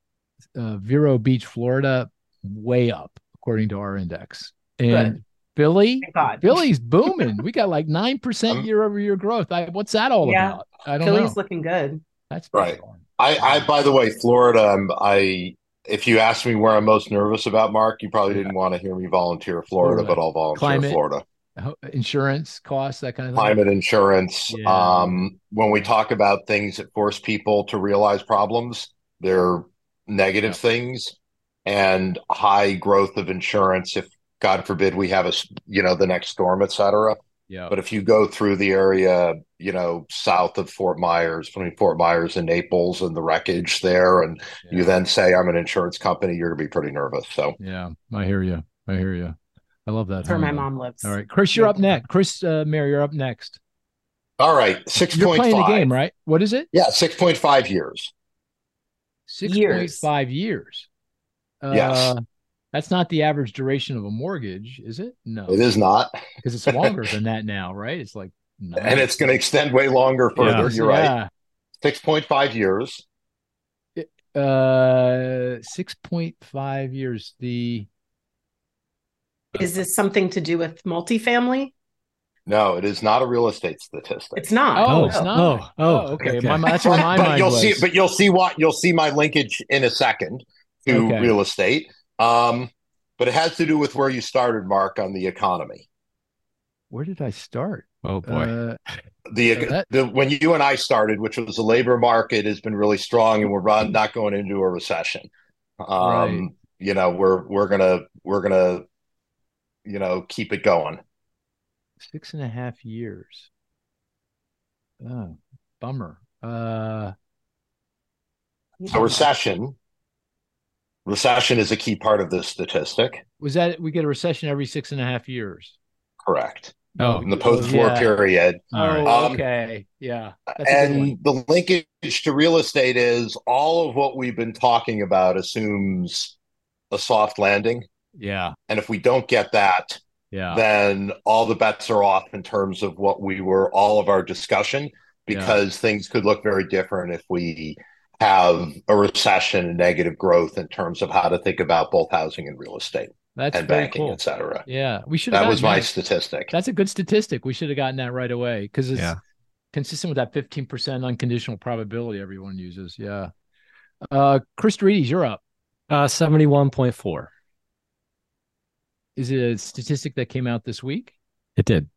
uh, Vero Beach, Florida, way up according to our index, and Good. Philly, Billy's booming. we got like nine percent Um, year over year growth. I, what's that all Yeah. about? I don't Philly's know. looking good. That's Right. I, I, by the way, Florida. I'm, I, if you ask me where I'm most nervous about, Mark, you probably didn't want to hear me volunteer Florida, Florida. but I'll volunteer Climate. Florida. Ho- Insurance costs, that kind of thing. Climate insurance. Yeah. Um, when we talk about things that force people to realize problems, they're negative Yeah. things, and high growth of insurance. If God forbid we have a you know, the next storm, et cetera. Yeah. But if you go through the area, you know, south of Fort Myers, between Fort Myers and Naples and the wreckage there, and you then say, I'm an insurance company, you're going to be pretty nervous. So, Yeah, I hear you. I hear you. I love that. Where my mom lives. All right, Chris, you're up next. Chris, uh, Mary, you're up next. all right, 6.5. You're playing the game, right? What is it? Yeah, 6.5 years. Six point five years. Yes. That's not the average duration of a mortgage, is it? No, It is not, because it's longer than that now, right? It's like nine. and it's going to extend way longer further. Yeah. You're right. Six point five years. Uh, six point five years. The Is this something to do with multifamily? No, it is not a real estate statistic. It's not. oh, Oh, it's oh, not. oh, okay. okay. My, that's where my but mind you'll was. see, but you'll see what you'll see my linkage in a second to Okay. real estate. Um, but it has to do with where you started, Mark, on the economy. where did I start? Oh boy. Uh, The, So that- the when you and I started, which was the labor market, has been really strong, and we're run, not going into a recession. Um, Right. You know, we're we're gonna we're gonna you know keep it going. six and a half years. Oh, bummer. Uh, So recession, recession is a key part of this statistic. was that we get a recession every six and a half years? Correct. Oh, In the post-war yeah. period, Oh. Um, okay. Yeah. That's a good one. and the linkage to real estate is all of what we've been talking about assumes a soft landing. Yeah. And if we don't get that, Yeah. then all the bets are off in terms of what we were all of our discussion because things could look very different if we have a recession and negative growth in terms of how to think about both housing and real estate That's and banking, cool. et cetera. Yeah. We should That was my that. statistic. That's a good statistic. We should have gotten that right away because it's Yeah. consistent with that 15% unconditional probability everyone uses. Yeah. Uh, Cris deRitis, you're up. Uh, seventy-one point four. Is it a statistic that came out this week? It did.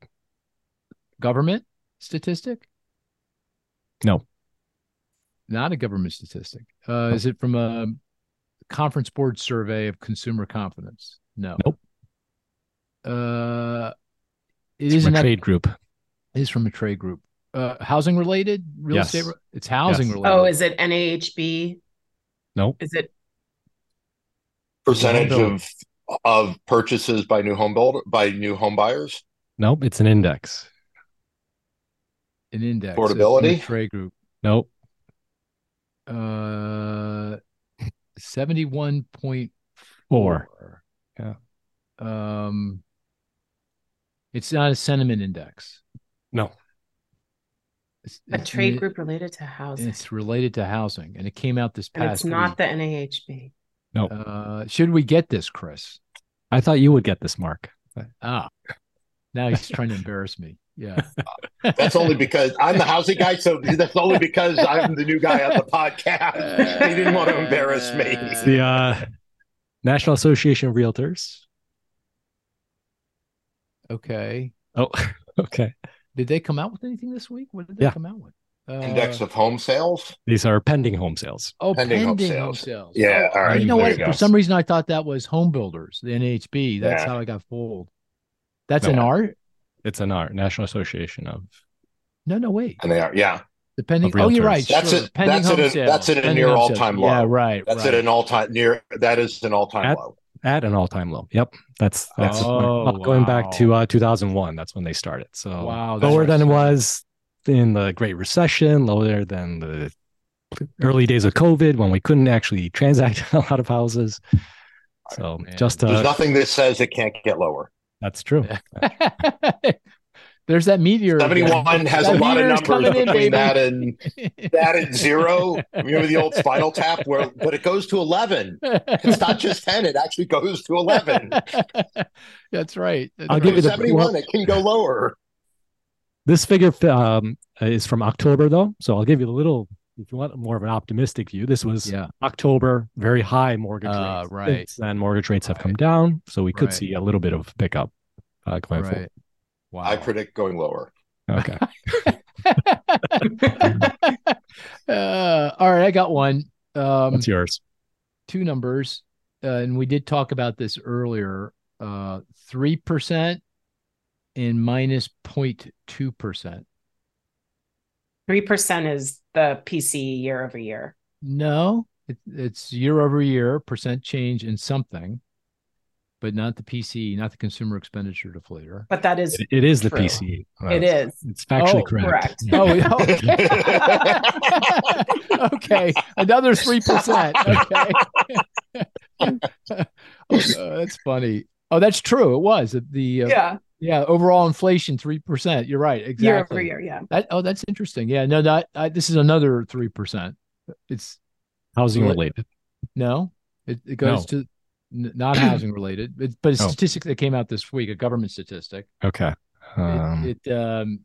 Government statistic? No. Not a government statistic. Uh, is it from a conference board survey of consumer confidence? No. Nope. Uh, it It's isn't from a that trade group. it is from a trade group. Uh, housing related, real Yes. estate. It's housing Yes. related. Oh, is it NAHB? Nope. Is it Percentage of of purchases by new home builder by new home buyers. Nope. It's an index. an index it's from a Affordability? trade group. Nope. Uh, seventy-one point Four. four. Yeah. Um, it's not a sentiment index. No. It's, a it's- trade it- group related to housing? It's related to housing, and it came out this And past. it's not week. the NAHB. No. Uh, should we get this, Chris? I thought you would get this, Mark. Ah, now he's trying to embarrass me. Yeah. That's only because I'm the housing guy, so that's only because I'm the new guy on the podcast. He didn't want to embarrass me. It's the uh, National Association of Realtors. Okay. Oh, okay. Did they come out with anything this week? What did they Yeah. come out with? Uh, Index of home sales. These are pending home sales. oh, pending pending, home home sales. sales. Yeah, Oh, all right, You know there what? you. For some reason, I thought that was home builders, the NHB. That's Yeah. how I got fooled. That's No. an art. It's an art National Association of. No, no, wait. And they are, yeah. The pending. Of Oh, you're right. That's sure. it- Pending that's home at a- sales. that's at a near all-time low. Yeah, right. That's right. at an all time near that is an all time At- low. At an all-time low. Yep, that's that's Oh, going back to uh, 2001. That's when they started. So Wow, lower than it was in the Great Recession, lower than the early days of COVID when we couldn't actually transact a lot of houses. So Man. just There's uh, nothing that says it can't get lower. That's true. There's that meteor. again. 71 has That a lot of meteor's numbers coming in, between baby. that and that and zero. Remember the old spinal tap where but it goes to 11. It's not just 10, it actually goes to 11. That's right. That's I'll give you the- 71, it can go lower. This figure um, is from October though, so I'll give you a little. If you want more of an optimistic view, this was Yeah. October, very high mortgage Uh, rates. right. Since then, mortgage rates have come down, so we could Right. see a little bit of pickup uh, going forward. Right. Wow. I predict going lower. Okay. uh, all right, I got one. Um, What's yours? two numbers, uh, and we did talk about this earlier. Uh, Three percent and minus 0.2 percent. Three percent is the PCE year over year. No, it, it's year over year percent change in something, but not the PCE, not the consumer expenditure deflator. But that is It, it is the True. PCE. it is. It's factually Oh, correct. correct. Yeah. Oh, okay. okay. Another 3%. Okay. oh, that's funny. Oh, that's true. It was the uh, yeah yeah overall inflation three percent. You're right. Exactly. Year over year. Yeah. That oh, that's interesting. Yeah. No, that I, this is another three percent. It's housing related. No, it, it goes no. to n- not housing related, it, but a oh. statistic that came out this week, a government statistic. Okay. Um, it, it um,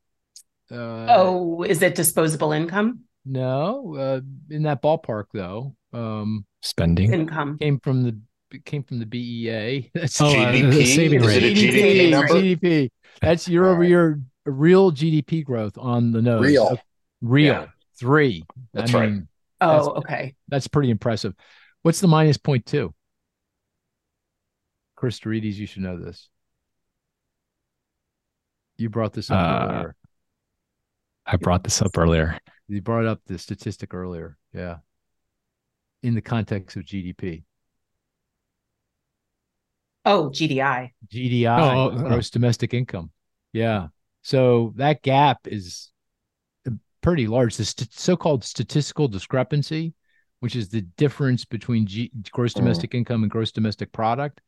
uh, oh, is it disposable income? No, uh, in that ballpark though. Um, Spending income came from the came from the BEA. That's oh, GDP. Uh, saving rate. Is it a GDP, number? GDP. That's year over year real GDP growth on the nose. Real. real. Yeah. Three. That's I mean, right. Oh, okay. That's pretty impressive. What's the minus point two? Cris deRitis, you should know this. You brought this up uh, earlier. I brought this up earlier. You brought up the statistic earlier. Yeah. In the context of GDP. Oh, GDI. GDI, oh, oh, gross domestic income. Yeah. So that gap is pretty large. The st- so-called statistical discrepancy, which is the difference between G- gross mm. domestic mm. income and gross domestic product,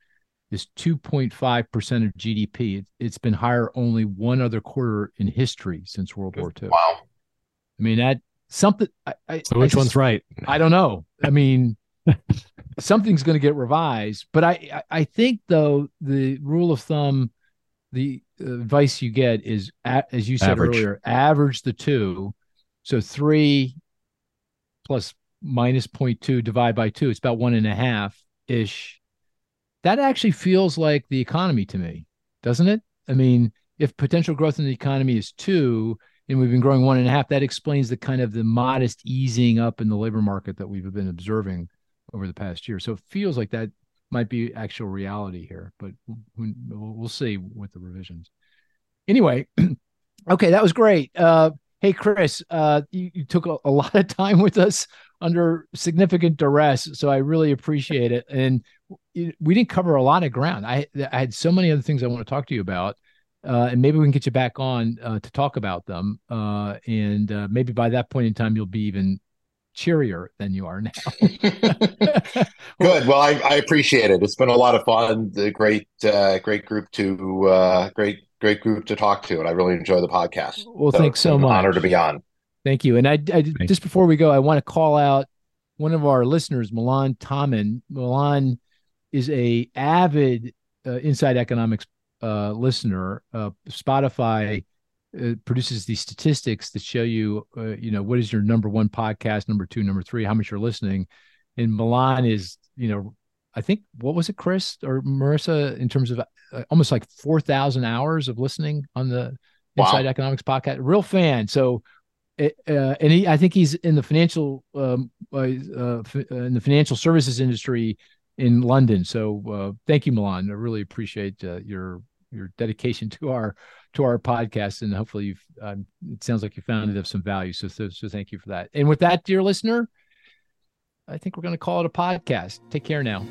is 2.5% of GDP. It, has been higher only one other quarter in history since World War II. Wow. I mean, that something. I, I, so which I one's right? I don't know. I mean, something's going to get revised. But I, I think though the rule of thumb, the uh, advice you get is as you said average. earlier, average the two. So three plus minus 0.2 divide by two. It's about one and a half ish. That actually feels like the economy to me, doesn't it? I mean, if potential growth in the economy is two and we've been growing one and a half, that explains the kind of the modest easing up in the labor market that we've been observing over the past year. So it feels like that might be actual reality here, but we'll see with the revisions. Anyway, okay, that was great. Uh, hey, Chris, uh, you, you, took a, a, lot of time with us under significant duress, so I really appreciate it. And we didn't cover a lot of ground. I, I had so many other things I want to talk to you about. Uh, and maybe we can get you back on uh, to talk about them. Uh, and uh, maybe by that point in time, you'll be even cheerier than you are now. Good. Well, I, I, appreciate it. It's been a lot of fun. The great, uh, great group to uh, great, great group to talk to, and I really enjoy the podcast. Well, so thanks so much. Honor to be on. Thank you. And I, I just before we go, I want to call out one of our listeners, Milan Taman. Milan is a avid uh, Inside Economics uh, listener. Uh, Spotify uh, produces these statistics that show you, uh, you know, what is your number one podcast, number two, number three, how much you're listening. And Milan is, you know, I think what was it, Chris or Marisa, in terms of uh, almost like four thousand hours of listening on the wow. Inside Economics podcast. Real fan. So, uh, and he, I think he's in the financial, um, uh, uh, in the financial services industry in London. So, thank you, Milan. I really appreciate your your dedication to our to our podcast, and hopefully, you've um, it sounds like you found it of some value. So, so, so thank you for that. And with that, dear listener, I think we're going to call it a podcast. Take care now.